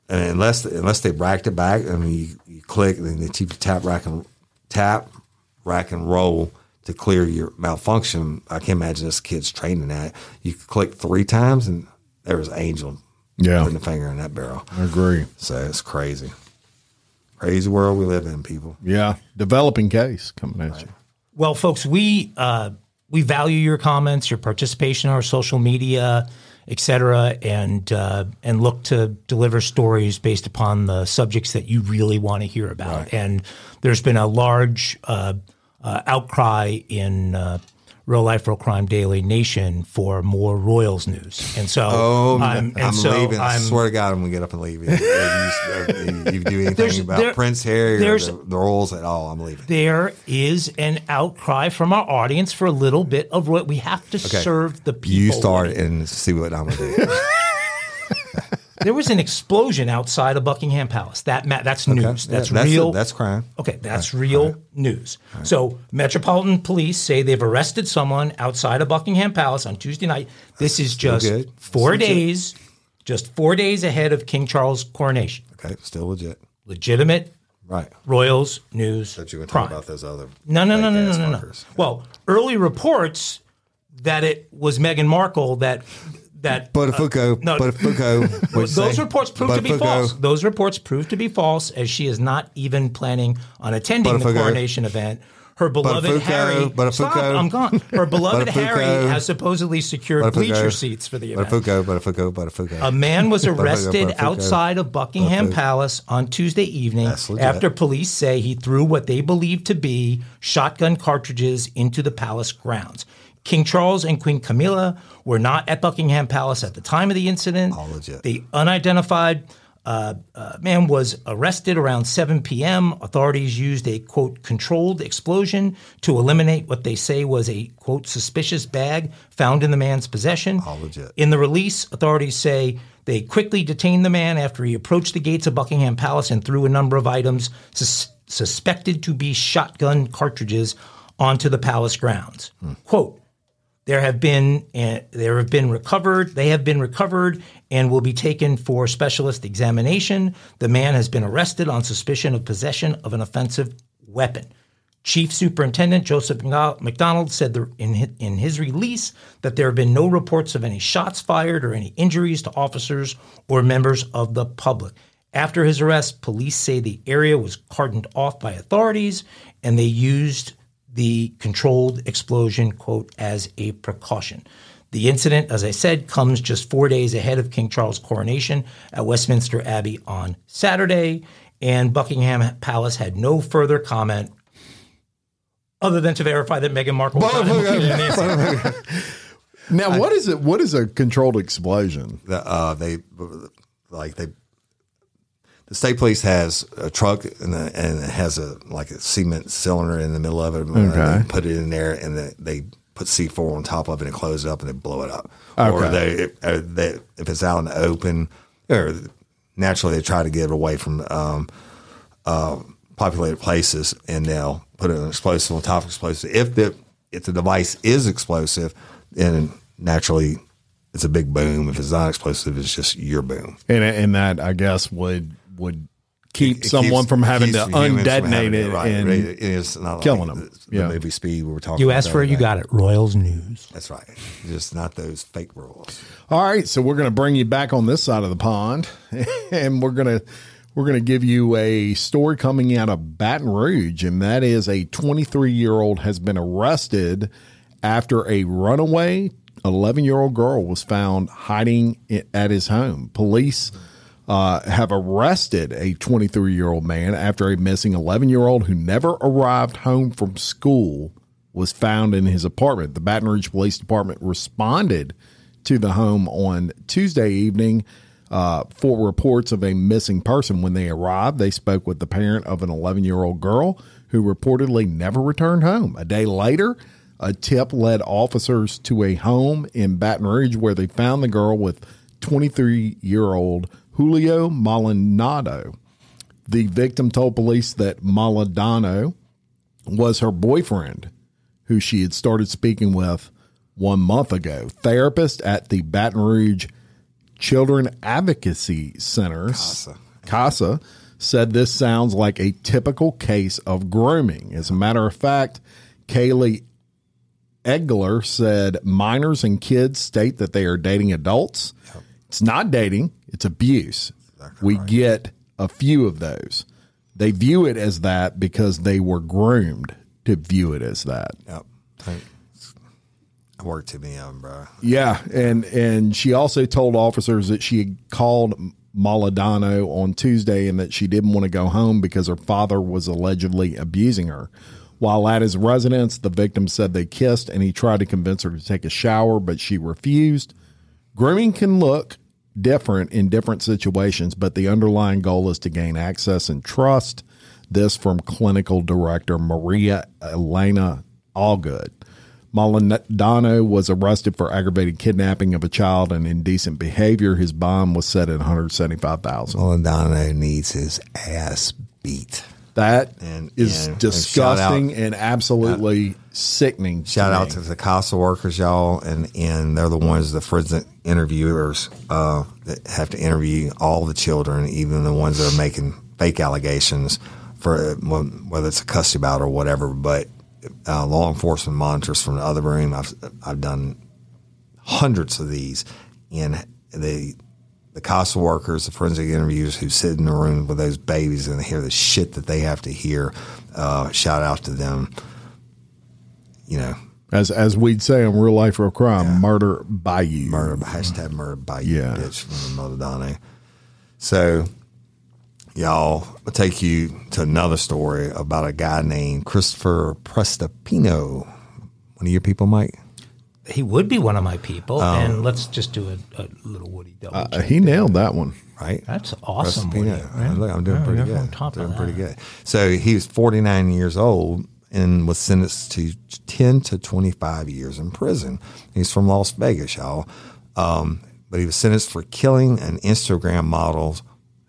and unless unless they racked it back. I mean, you, you click and then they keep you tap rack and tap rack and roll to clear your malfunction. I can't imagine this kid's training that. You click three times and there was angel Yeah. putting a finger in that barrel. I agree. So it's crazy. Crazy world we live in, people. Yeah. Developing case coming at you. Well, folks, we uh, we value your comments, your participation on our social media, et cetera, and uh, and look to deliver stories based upon the subjects that you really want to hear about. And there's been a large uh, uh, outcry in uh, Real Life Real Crime Daily Nation for more Royals news, and so Oh, I'm, I'm, so leaving. i swear to God, I'm gonna get up and leave. If you, if you do anything about there- Prince Harry or the, the Royals at all, I'm leaving. there is an outcry from our audience for a little bit of what we have to Okay. serve the people. You start and see what I'm gonna do. There was an explosion outside of Buckingham Palace. That ma- that's news. Yeah, That's, that's real. That's crime. okay. That's real news. So Metropolitan Police say they've arrested someone outside of Buckingham Palace on Tuesday night. This is just four Still days, just four days ahead of King Charles' coronation. Okay, still legit. Legitimate Right. Royals news. But you gonna crime. talk about those other No, no, no, no, no, no, no. fuckers. Well, early reports that it was Meghan Markle that that But a Foucault, no. but a Foucault. those reports proved to be false. Those reports proved to be false, as she is not even planning on attending the coronation event. Her beloved Harry, stop, I'm gone. Her beloved Harry has supposedly secured bleacher seats for the event. Foucault, but a Foucault, but a man was arrested outside of Buckingham Palace on Tuesday evening after police say he threw what they believe to be shotgun cartridges into the palace grounds. King Charles and Queen Camilla were not at Buckingham Palace at the time of the incident. All legit. The unidentified Uh, uh, man was arrested around 7 p.m. Authorities used a quote controlled explosion to eliminate what they say was a quote suspicious bag found in the man's possession. All legit. In the release, authorities say they quickly detained the man after he approached the gates of Buckingham Palace and threw a number of items sus- suspected to be shotgun cartridges onto the palace grounds. Quote, there have been uh, there have been recovered. They have been recovered and will be taken for specialist examination. The man has been arrested on suspicion of possession of an offensive weapon. Chief Superintendent Joseph McDonald said in in his release that there have been no reports of any shots fired or any injuries to officers or members of the public. After his arrest, police say the area was cordoned off by authorities and they used the controlled explosion, quote, as a precaution. The incident, as I said, comes just four days ahead of King Charles' coronation at Westminster Abbey on Saturday, and Buckingham Palace had no further comment other than to verify that Meghan Markle was not in the incident. Now, what is it? What is a controlled explosion? The, uh, they like they. The state police has a truck and, the, and it has a like a cement cylinder in the middle of it. and Okay. They put it in there and they, they put C four on top of it and close it up and they blow it up. Or Okay. they, or they if it's out in the open, or naturally they try to get it away from um, uh, populated places and they'll put an explosive on top of explosive. If the if the device is explosive, then naturally it's a big boom. If it's not explosive, it's just your boom. And and that I guess would would keep It someone keeps- from having to undetonate it right. and it is not killing like them. The, Yeah. the movie Speed we were talking. You about asked for it, you got it. Royals News. That's right. Just not those fake rules. All right, so we're going to bring you back on this side of the pond, and we're going to we're going to give you a story coming out of Baton Rouge, and that is a 23 year old has been arrested after a runaway 11 year old girl was found hiding at his home. Police uh, have arrested a 23 year old man after a missing 11 year old who never arrived home from school was found in his apartment. The Baton Rouge Police Department responded to the home on Tuesday evening uh, for reports of a missing person. When they arrived, they spoke with the parent of an 11 year old girl who reportedly never returned home. A day later, a tip led officers to a home in Baton Rouge where they found the girl with 23 year old Julio Maldonado. The victim told police that Maldonado was her boyfriend, who she had started speaking with one month ago. Therapist at the Baton Rouge Children Advocacy Center, CASA. CASA, said this sounds like a typical case of grooming. As a matter of fact, Kaylee Egler said minors and kids state that they are dating adults. It's not dating, it's abuse. we get a few of those. They view it as that because they were groomed to view it as that. Yep. I worked too many of bro. Yeah, and and she also told officers that she had called Maladano on Tuesday and that she didn't want to go home because her father was allegedly abusing her. While at his residence, the victim said they kissed and he tried to convince her to take a shower, but she refused. Grooming can look different in different situations, but the underlying goal is to gain access and trust. This from clinical director Maria Elena Allgood. Maladano was arrested for aggravated kidnapping of a child and indecent behavior. His bond was set at 175,000. Meladano needs his ass beat. That is And- and- and disgusting and, absolutely sickening. to Shout out me. to the CASA workers, y'all, and and they're the ones, the forensic interviewers, uh, that have to interview all the children, even the ones that are making fake allegations for uh, whether it's a custody battle or whatever. But uh, law enforcement monitors from the other room. I've I've done hundreds of these, and the the CASA workers, the forensic interviewers who sit in the room with those babies and hear the shit that they have to hear. Uh, shout out to them. You know, as as we'd say in real life real crime, murder by you. murder hashtag murder by you Yeah. bitch from Modadane. So y'all I'll take you to another story about a guy named Christopher Prestipino. One of your people, Mike? He would be one of my people. and let's just do a, a little Woody double Uh, he nailed that one. right? That's awesome. Woody, yeah. right? Look, I'm doing Yeah, pretty good. top doing pretty good. So he was 49 years old and was sentenced to 10 to 25 years in prison. He's from Las Vegas, y'all. Um, but he was sentenced for killing an Instagram model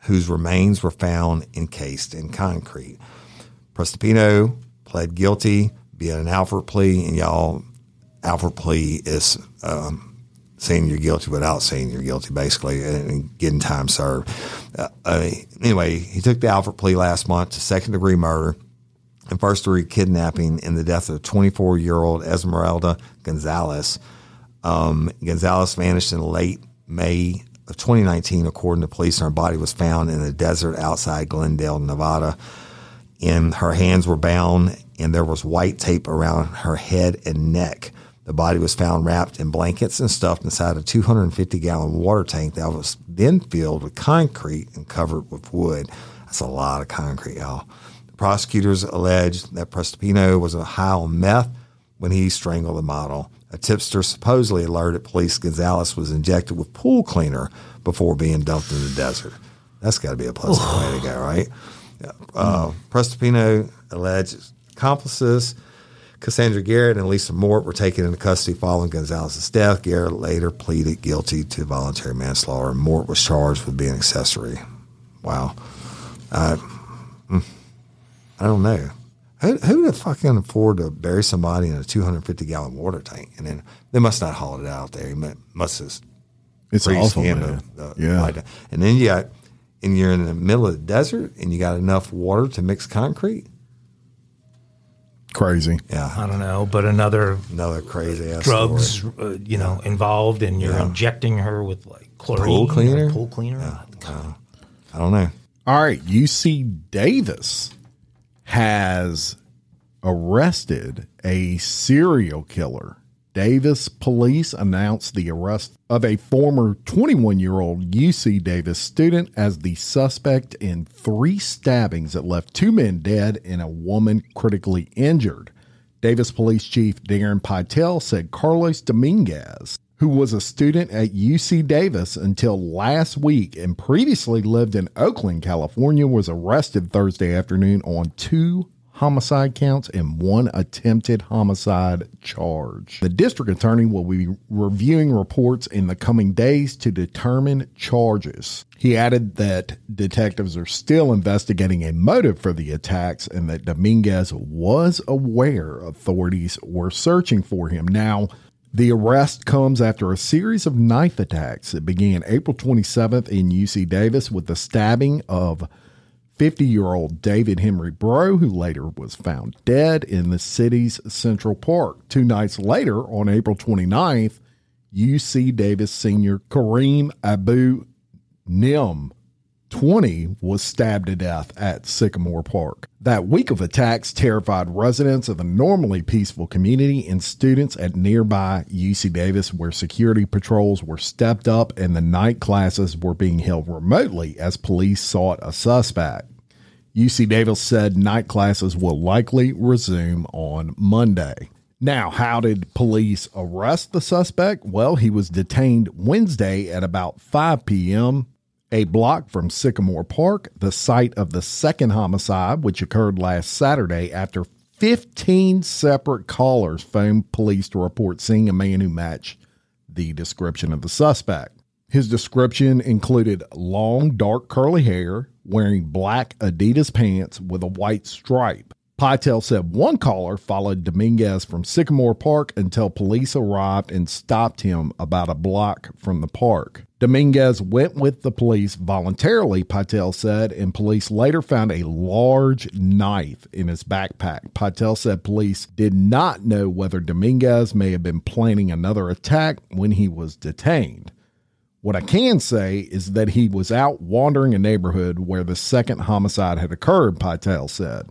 whose remains were found encased in concrete. Prestipino pled guilty via an Alford plea, and y'all, Alford plea is um, saying you're guilty without saying you're guilty, basically, and getting time served. Uh, uh, anyway, he took the Alford plea last month to second degree murder and first degree kidnapping in the death of 24 year old Esmeralda Gonzalez. Um, Gonzalez vanished in late May of 2019, according to police, her body was found in the desert outside Glendale, Nevada. And her hands were bound, and there was white tape around her head and neck. The body was found wrapped in blankets and stuffed inside a 250 gallon water tank that was then filled with concrete and covered with wood. That's a lot of concrete, y'all. The prosecutors alleged that Prestipino was a high on meth when he strangled the model. A tipster supposedly alerted police Gonzalez was injected with pool cleaner before being dumped in the desert. That's got to be a pleasant way to go, right? Uh, Prestipino alleged accomplices Cassandra Garrett and Lisa Mort were taken into custody following Gonzalez's death. Garrett later pleaded guilty to voluntary manslaughter. Mort was charged with being accessory. Wow. Uh, mm, I don't know. Who, who the fuck can afford to bury somebody in a 250 gallon water tank? And then they must not haul it out there. He must have It's awful, man. to- to yeah. lie. And then you got, and you're in the middle of the desert and you got enough water to mix concrete. Crazy. Yeah. I don't know, but another Another crazy ass drugs, uh, you know, involved, and you're injecting her with like chlorine, Pool cleaner? pool cleaner. God. I don't know. All right, UC Davis has arrested a serial killer. Davis police announced the arrest of a former 21 year old UC Davis student as the suspect in three stabbings that left two men dead and a woman critically injured. Davis Police Chief Darren Pytel said Carlos Dominguez, who was a student at UC Davis until last week and previously lived in Oakland, California, was arrested Thursday afternoon on two homicide counts and one attempted homicide charge. The district attorney will be reviewing reports in the coming days to determine charges. He added that detectives are still investigating a motive for the attacks and that Dominguez was aware authorities were searching for him. Now, the arrest comes after a series of knife attacks that began April 27th in UC Davis with the stabbing of 50 year old David Henry Breaux, who later was found dead in the city's Central Park. Two nights later, on April 29th, UC Davis senior Karim Abou Najm 20 was stabbed to death at Sycamore Park. That week of attacks terrified residents of the normally peaceful community and students at nearby UC Davis, where security patrols were stepped up and the night classes were being held remotely as police sought a suspect. UC Davis said night classes will likely resume on Monday. Now, how did police arrest the suspect? Well, he was detained Wednesday at about 5 p.m a block from Sycamore Park, the site of the second homicide, which occurred last Saturday after 15 separate callers phoned police to report seeing a man who matched the description of the suspect. His description included long, dark, curly hair, wearing black Adidas pants with a white stripe. Pytel said one caller followed Dominguez from Sycamore Park until police arrived and stopped him about a block from the park. Dominguez went with the police voluntarily, Pytel said, and police later found a large knife in his backpack. Pytel said police did not know whether Dominguez may have been planning another attack when he was detained. What I can say is that he was out wandering a neighborhood where the second homicide had occurred, Pytel said.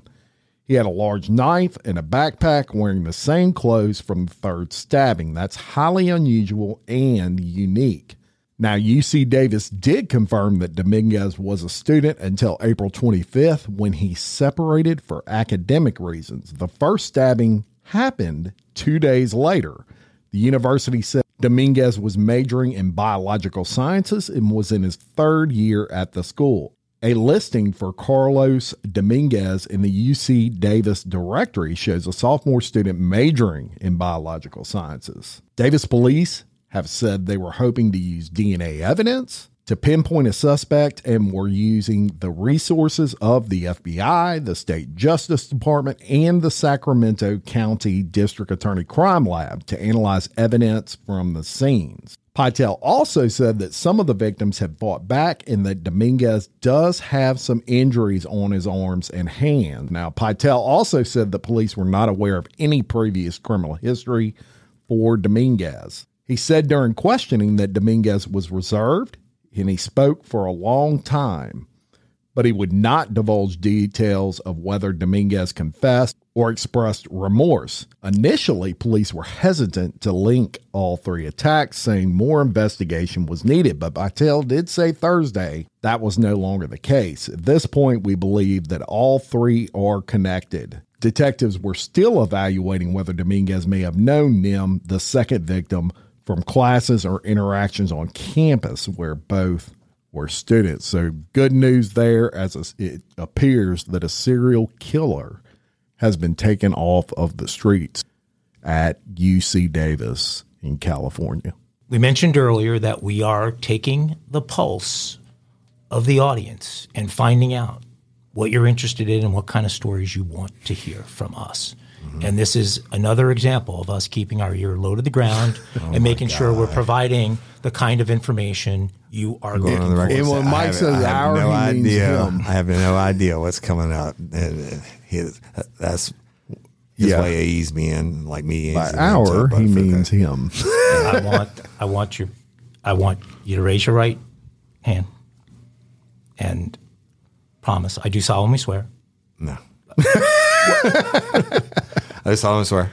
He had a large knife and a backpack wearing the same clothes from the third stabbing. That's highly unusual and unique. Now, UC Davis did confirm that Dominguez was a student until April 25th when he separated for academic reasons. The first stabbing happened two days later. The university said Dominguez was majoring in biological sciences and was in his third year at the school. A listing for Carlos Dominguez in the UC Davis directory shows a sophomore student majoring in biological sciences. Davis police have said they were hoping to use DNA evidence to pinpoint a suspect and were using the resources of the FBI, the state justice department, and the Sacramento County District Attorney Crime Lab to analyze evidence from the scenes. Pytel also said that some of the victims had fought back and that Dominguez does have some injuries on his arms and hands. Now, Pytel also said that police were not aware of any previous criminal history for Dominguez. He said during questioning that Dominguez was reserved and he spoke for a long time, but he would not divulge details of whether Dominguez confessed or expressed remorse. Initially, police were hesitant to link all three attacks, saying more investigation was needed, but Pytel did say Thursday that was no longer the case. At this point, we believe that all three are connected. Detectives were still evaluating whether Dominguez may have known Najm, the second victim, from classes or interactions on campus where both were students. So, good news there as it appears that a serial killer has been taken off of the streets at UC Davis in California. We mentioned earlier that we are taking the pulse of the audience and finding out what you're interested in and what kind of stories you want to hear from us. Mm-hmm. And this is another example of us keeping our ear low to the ground oh and making sure we're providing the kind of information you are going on the. And when Mike says our, no idea. I have no idea what's coming out. He, that's his yeah. way of ease me in, like me. By our, he means him. I want, I want you, I want you to raise your right hand and promise. I do solemnly swear. No. I do solemnly swear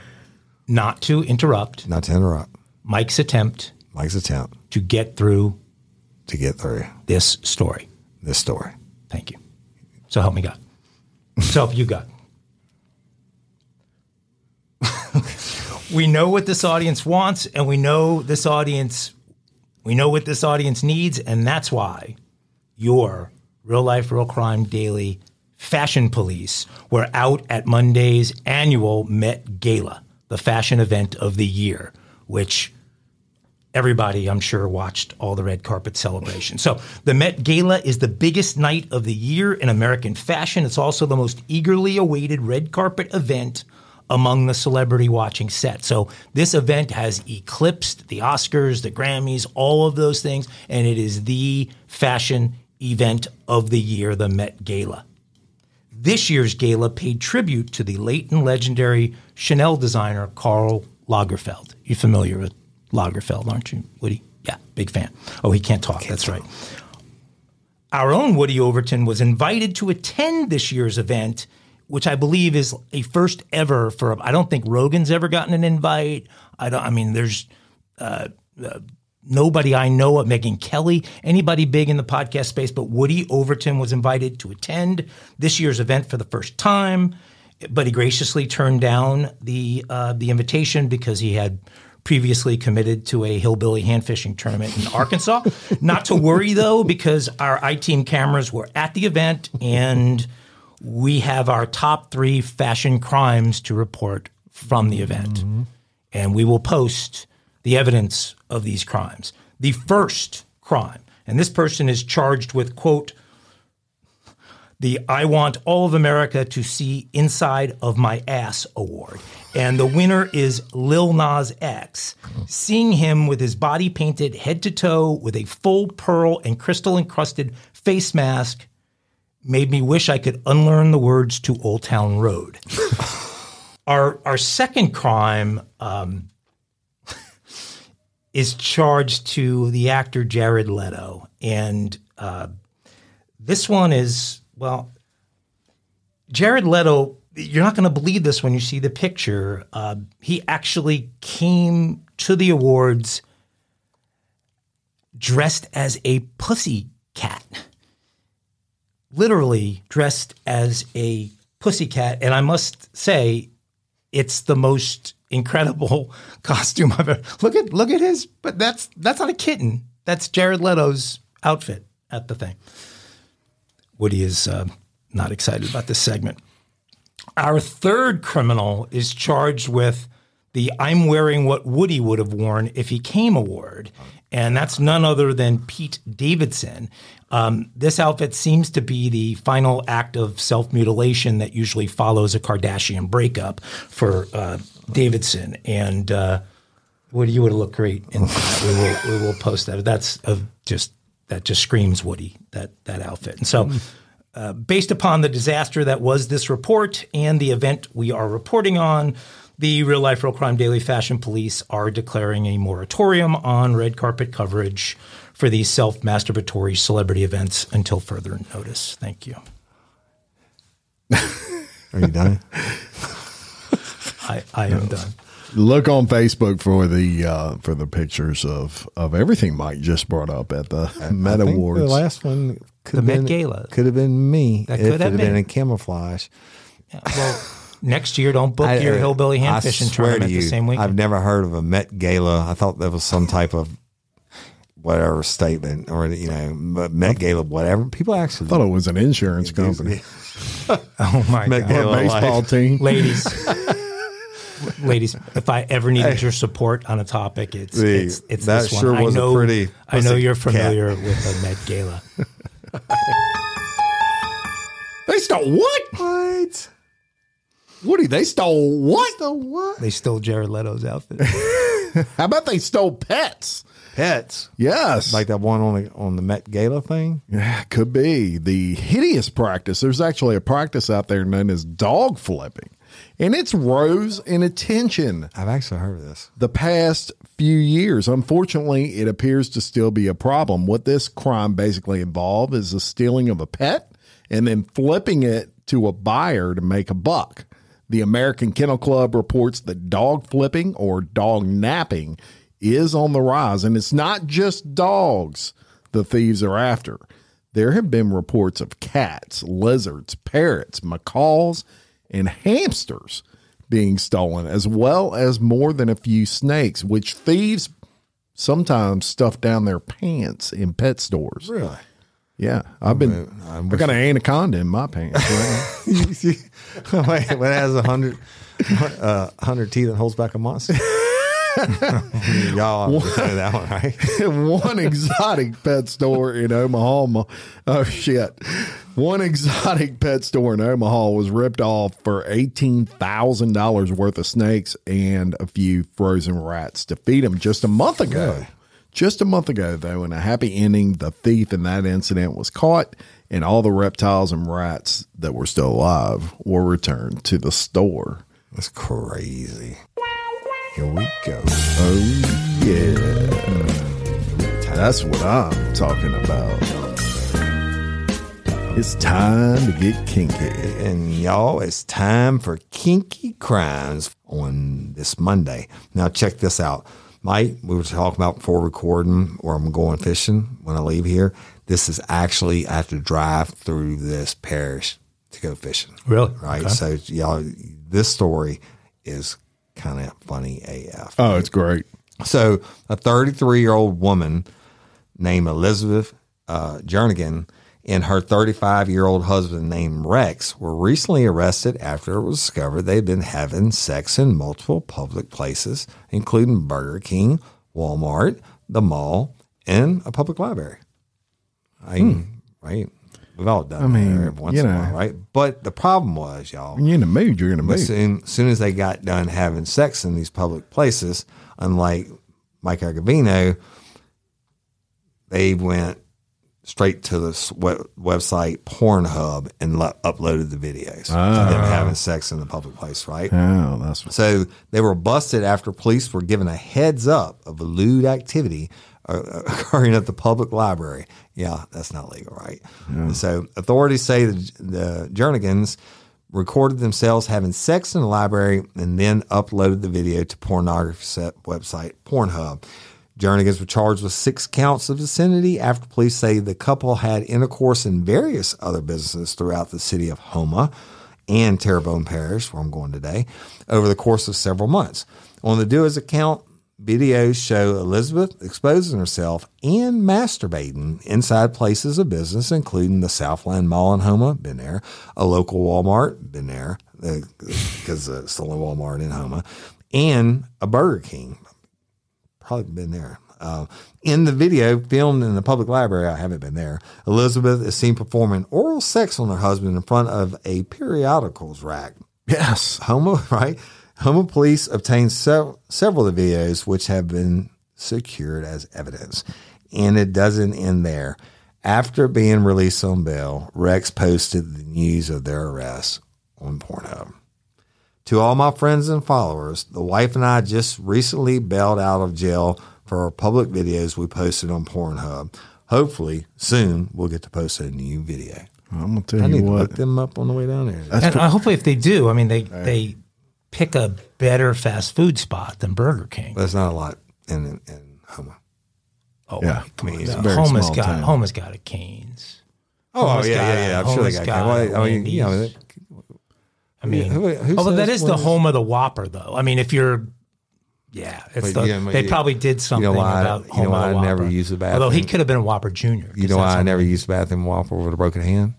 not to interrupt. Not to interrupt. Mike's attempt. Mike's attempt to get through. To get through this story. This story. Thank you. So help me God. So help you got? we know what this audience wants, and we know this audience. We know what this audience needs, and that's why your real life, real crime daily fashion police were out at Monday's annual Met Gala, the fashion event of the year, which everybody, I'm sure, watched all the red carpet celebrations. So the Met Gala is the biggest night of the year in American fashion. It's also the most eagerly awaited red carpet event among the celebrity watching set. So this event has eclipsed the Oscars, the Grammys, all of those things, and it is the fashion event of the year, the Met Gala. This year's gala paid tribute to the late and legendary Chanel designer Karl Lagerfeld. You're familiar with Lagerfeld, aren't you, Woody? Yeah, big fan. Oh, he can't talk. Can't That's talk. right. Our own Woody Overton was invited to attend this year's event, which I believe is a first ever for. I don't think Rogan's ever gotten an invite. I don't. I mean, there's uh, uh, nobody I know of, Megyn Kelly, anybody big in the podcast space, but Woody Overton was invited to attend this year's event for the first time, but he graciously turned down the uh, the invitation because he had previously committed to a hillbilly hand fishing tournament in Arkansas. Not to worry though, because our I team cameras were at the event and we have our top three fashion crimes to report from the event. Mm-hmm. And we will post the evidence of these crimes. The first crime, and this person is charged with, quote, the I Want All of America to See Inside of My Ass Award. And the winner is Lil Nas X. Seeing him with his body painted head to toe with a full pearl and crystal encrusted face mask made me wish I could unlearn the words to Old Town Road. our, our second crime um, is charged to the actor Jared Leto. And uh, this one is, well, Jared Leto, you're not going to believe this when you see the picture. Uh, he actually came to the awards dressed as a pussy cat. Literally dressed as a pussy cat. And I must say, it's the most incredible costume I've ever. Look at look at his, but that's that's not a kitten. That's Jared Leto's outfit at the thing. Woody is uh, not excited about this segment. Our third criminal is charged with the I'm wearing what Woody would have worn if he came award. And that's none other than Pete Davidson. Um, this outfit seems to be the final act of self mutilation that usually follows a Kardashian breakup for uh, Davidson. And uh, Woody, you would have looked great in that. We will, we will post that. That's a, just that just screams Woody that that outfit. And so. Uh, based upon the disaster that was this report and the event we are reporting on, the Real Life Real Crime Daily Fashion Police are declaring a moratorium on red carpet coverage for these self masturbatory celebrity events until further notice. Thank you. Are you done? I, I am done. Look on Facebook for the uh, for the pictures of of everything Mike just brought up at the Met I think Awards. The last one could The have Met been Gala. Could have been me. That could it have had been been. in camouflage. Well, next year, don't book your I- hillbilly hand I fishing swear to tournament you, the same week. I've never heard of a Met Gala. I thought that was some type of whatever statement or you know Met Gala, whatever. People actually thought it was an insurance company oh my Met God. or Gala baseball Life. team. ladies. Ladies, if I ever needed your support on a topic, it's See, it's, it's that this one. sure I was a know, pretty I know you're cat. familiar with the Met Gala. They stole what? What? Woody, they stole what? The what? They stole Jared Leto's outfit. How about they stole pets? Pets. Yes. Like that one on the on the Met Gala thing. Yeah, could be the hideous practice. There's actually a practice out there known as dog flipping, and it's rose in attention I've actually heard of this. the past few years. Unfortunately, it appears to still be a problem. What this crime basically involved is the stealing of a pet and then flipping it to a buyer to make a buck. The American Kennel Club reports that dog flipping or dog napping is on the rise, and it's not just dogs the thieves are after. There have been reports of cats, lizards, parrots, macaws, and hamsters being stolen, as well as more than a few snakes, which thieves sometimes stuff down their pants in pet stores. Really? Yeah, I've been. I I got an anaconda in my pants. Right Wait, it has a hundred uh, hundred teeth and holds back a monster. Y'all know that one, right? one exotic pet store in Omaha. Oh shit! One exotic pet store in Omaha was ripped off for eighteen thousand dollars worth of snakes and a few frozen rats to feed them just a month ago. Really? Just a month ago, though, in a happy ending, the thief in that incident was caught, and all the reptiles and rats that were still alive were returned to the store. That's crazy. Here we go. Oh yeah, that's what I'm talking about. It's time to get kinky. And y'all, it's time for Kinky Crimes on this Monday. Now, check this out. Mike, we were talking about before recording where I'm going fishing when I leave here. This is actually, I have to drive through this parish to go fishing. Really? Right. Okay. So, y'all, this story is kind of funny AF. Oh, it's great. So, a 33 year old woman named Elizabeth uh, Jernigan and her 35 year old husband named Rex were recently arrested after it was discovered they'd been having sex in multiple public places, including Burger King, Walmart, the mall, and a public library. I, hmm. Right? We've all done I mean, once you in a know. while, right? But the problem was, y'all, When you're in the mood, you're in the mood. soon, soon as they got done having sex in these public places, unlike Mike Agovino, they went straight to the web, website Pornhub and lo- uploaded the videos of them having sex in the public place, right? Oh, that's. So they were busted after police were given a heads up of a lewd activity uh, occurring at the public library. Yeah, that's not legal, right? So authorities say the, the Jernigans recorded themselves having sex in the library and then uploaded the video to pornography set website Pornhub. Jernigans were charged with six counts of obscenity after police say the couple had intercourse in various other businesses throughout the city of Houma and Terrebonne Parish, where I'm going today, over the course of several months. On the Dua's account, videos show Elizabeth exposing herself and masturbating inside places of business, including the Southland Mall in Houma, been there, a local Walmart, been there, because uh, it's the only Walmart in Houma, and a Burger King, probably been there. Uh, in the video filmed in the public library, I haven't been there. Elizabeth is seen performing oral sex on her husband in front of a periodicals rack. Yes. Houma right? Houma police obtained sev- several of the videos, which have been secured as evidence. And it doesn't end there. After being released on bail, Rex posted the news of their arrest on Pornhub. To all my friends and followers, the wife and I just recently bailed out of jail for our public videos we posted on Pornhub. Hopefully, soon we'll get to post a new video. I'm gonna tell I you need to look them up on the way down there. And uh, hopefully, if they do, I mean, they they pick a better fast food spot than Burger King. There's not a lot in in, in Houma. Oh, Yeah. come on, It's a now. very Houma's small got town. Houma's got a Canes. Oh, Houma's yeah, got yeah, a- yeah. I'm sure they Houma's got. got well, a I mean, you know, Wendy's. I mean, who- who although that says is the when is- home of the Whopper, though. I mean, if you're, yeah, it's But, the, yeah, but they you- probably did something why- about you know home why of the I never Whopper. use the Although he could have been a Whopper Junior. you know why I never use the bathroom Whopper with a broken hand?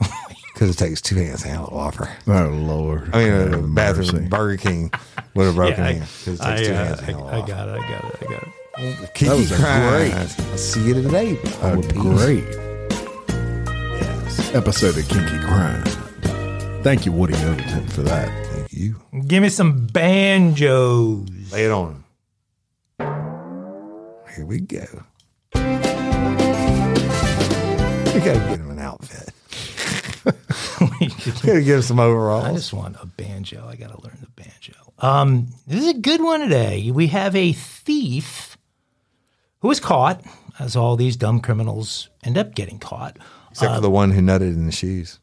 Because it takes two hands to handle a Whopper. Oh Lord. I mean, Have a bathroom mercy. Burger King with a broken Yeah, I, hand. 'cause it I, two uh, hands to handle a I, I Whopper. got it. I got it. I got it. Kiki That was a Crimes. I'll see you today. A Home of peace. great Yes. episode of Kinky Crime. Thank you, Woody Overton, for that. Thank you. Give me some banjos. Lay it on. Here we go. We gotta get him an outfit. we gotta give him some overalls. I just want a banjo. I got to learn the banjo. Um, this is a good one today. We have a thief who was caught, as all these dumb criminals end up getting caught. Except for the one who nutted in the shoes.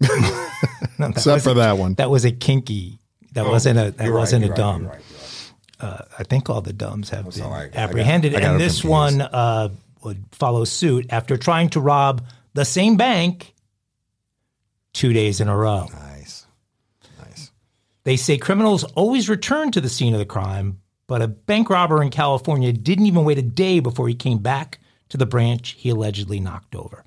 No, that, Except was, for that one. that was a kinky. That wasn't a. That You're wasn't you're a right, dumb. you're right, you're right. I think all the dumbs have been sorry, I got- apprehended, I got and this confused. one uh, would follow suit after trying to rob the same bank two days in a row. Nice. Nice. They say criminals always return to the scene of the crime, but a bank robber in California didn't even wait a day before he came back to the branch he allegedly knocked over.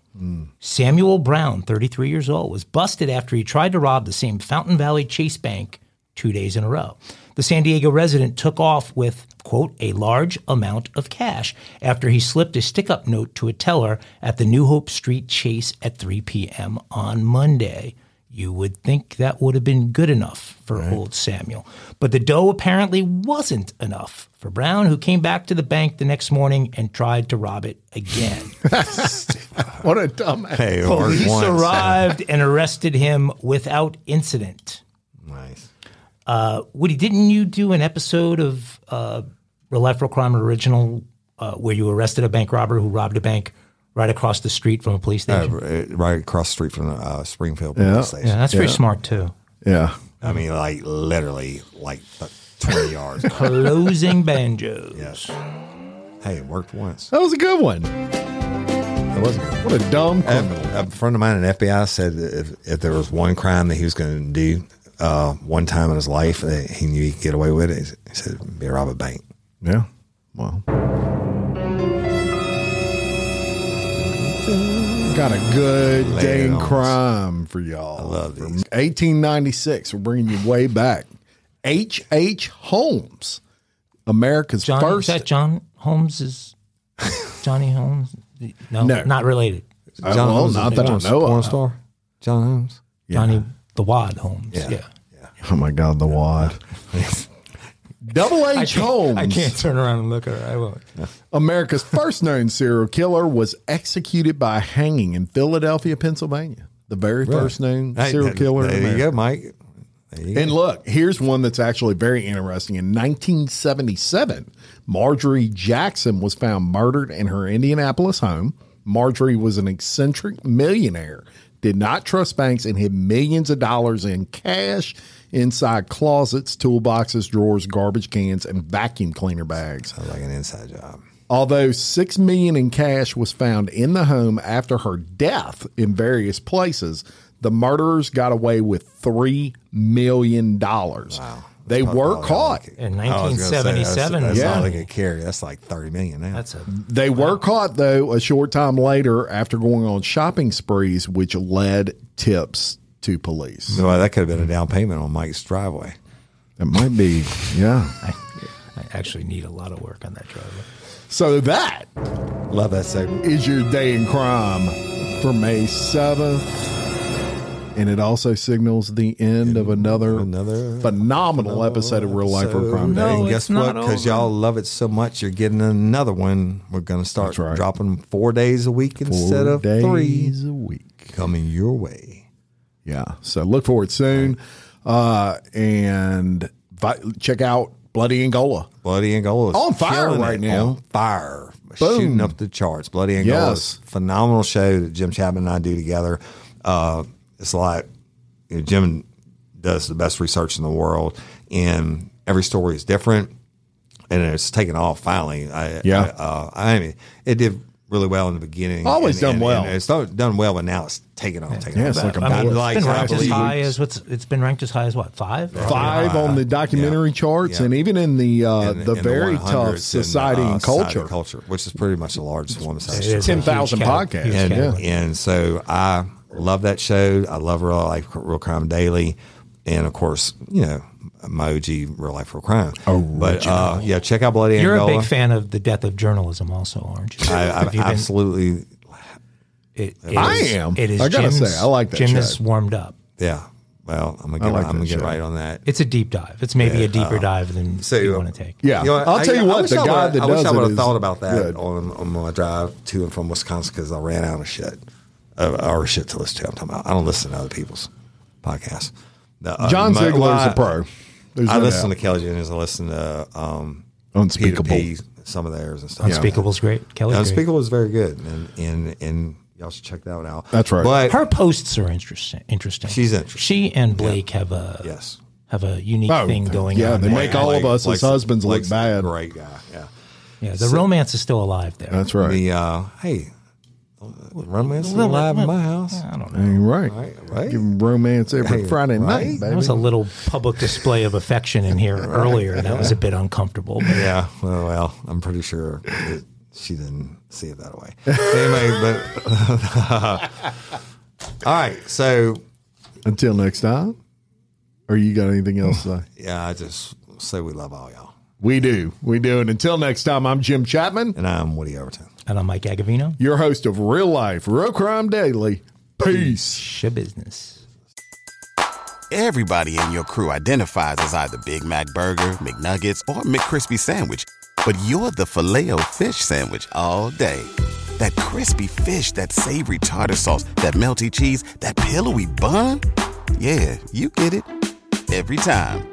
Samuel Brown, 33 years old, was busted after he tried to rob the same Fountain Valley Chase Bank two days in a row. The San Diego resident took off with, quote, a large amount of cash after he slipped a stick up note to a teller at the New Hope Street Chase at 3 p.m. on Monday. You would think that would have been good enough for old Samuel. But the dough apparently wasn't enough for Brown, who came back to the bank the next morning and tried to rob it again. What a dumb. Hey, it worked Police once. arrived and arrested him without incident. Nice. Uh, Woody, didn't you do an episode of uh, Real Life Real Crime Original uh, where you arrested a bank robber who robbed a bank right across the street from a police Uh, station? right across the street from the uh, Springfield Yeah. police station. yeah, that's very smart too. Yeah. I mean, like literally, like th- twenty yards. Closing banjos. yes. Hey, it worked once. That was a good one. It wasn't. good. What a dumb criminal. A, a friend of mine in FBI said that if, if there was one crime that he was going to do uh, one time in his life that he knew he could get away with it, he said, be rob a bank. Yeah. Well. Got a good Lay day in crime for y'all. I love From these. 1896, we're bringing you way back. H. H. Holmes, America's John, first. is that John Holmes? Is Johnny Holmes? No, No. not related. Uh, well, Holmes, not is that I porn, know porn of. star. John Holmes. Johnny the Wad Holmes. Yeah. Yeah. Oh my God, the wad. Double H. Holmes. I can't turn around and look at her. I won't. America's first known serial killer was executed by hanging in Philadelphia, Pennsylvania. The very first known Hey, serial th- killer. in There you America. go, Mike. There you And look, here's one that's actually very interesting. In 1977, Marjorie Jackson was found murdered in her Indianapolis home. Marjorie was an eccentric millionaire, did not trust banks, and hid millions of dollars in cash inside closets, toolboxes, drawers, garbage cans, and vacuum cleaner bags. Sounds like an inside job. Although six million in cash was found in the home after her death in various places, the murderers got away with three million dollars. Wow. They were caught. In I was gonna say, 1977, That's, that's Yeah. all they could carry. That's like thirty million now. That's a They were caught though a short time later after going on shopping sprees, which led tips to police. well, that could have been a down payment on Mike's driveway. It might be, yeah. I actually need a lot of work on that driveway. So that Love that segment. is your day in crime for May 7th. And it also signals the end of another, Another phenomenal episode of Real Life or Crime Day. And guess what? Because y'all love it so much, you're getting another one. We're going to start right. dropping four days a week instead Four of three days a week. coming your way. Yeah. So look for it soon. Uh, and vi- check out Bloody Angola. Bloody Angola is On fire right it. now. On fire. Boom. Shooting up the charts. Bloody Angola Yes. is a phenomenal show that Jim Chapman and I do together. Uh, it's like you know, Jim does the best research in the world, and every story is different, and it's taken off finally. I, Yeah. I, uh, I mean, it did really well in the beginning. Always and- done and- well. and it's done done well, but now it's taking off. Taking Yeah, off. it's like a I mean, bullet. it's Like, been ranked as high as what's it's been ranked as high as what five? Five on the documentary charts, Yeah. and even in the uh, in- the in very 100s tough in, society uh, and Society culture. culture, which is pretty much the largest one besides It is a 10,000 podcasts. and category. and so I love that show. I love Real Life Real Crime Daily, and of course, you know, Emoji Real Life Real Crime. Oh, But uh, yeah, check out Bloody You're Angola. a big fan of the death of journalism, also, aren't you? I, I Have you absolutely, it- it I is- am. It is. I gotta Jim's- say, I like that Jim show. is warmed up. yeah. Well, I'm gonna get, like I'm gonna that get right on that. It's a deep dive. It's maybe a deeper dive than so, you uh, want to take. Yeah, You know, I'll I- tell you I what. wish The I guy would've- that I does wish I would have thought about that good. on, on my drive to and from Wisconsin because I ran out of shit, or shit to listen to. I'm talking about. I don't listen to other people's podcasts. The, uh, John my- Ziegler's well, I- a pro. There's I no listen doubt. to Kelly Jennings. I listen to um, Unspeakable. P2P, some of theirs and stuff. Unspeakable's great. Kelly's great. Unspeakable is very good, and and and y'all should check that one out. That's right. But Her posts are interesting. Interesting. She's interesting. She and Blake have a yes, have a unique Oh, thing going yeah, on. they there. make all of us as Blake's- husbands look Blake's a bad. Great guy. Yeah. yeah, the romance is still alive there. That's right. The uh, hey, romance is alive in my house. I don't know. Ain't right. Right, right. Give 'em romance every Hey, Friday right. night, There baby. was a little public display of affection in here earlier. That was a bit uncomfortable. But Yeah. Well, well, I'm pretty sure it, she didn't see it that way. anyway, but all right. So Until next time. Or you got anything else to say? yeah, I just say we love all y'all, We do. We do. And until next time, I'm Jim Chapman, and I'm Woody Overton. and I'm Mike Agovino. your host of Real Life, Real Crime Daily. Peace. Show business. Everybody in your crew identifies as either Big Mac Burger, McNuggets, or McCrispy Sandwich. But you're the filet fish Sandwich all day. That crispy fish, that savory tartar sauce, that melty cheese, that pillowy bun. Yeah, you get it. Every time.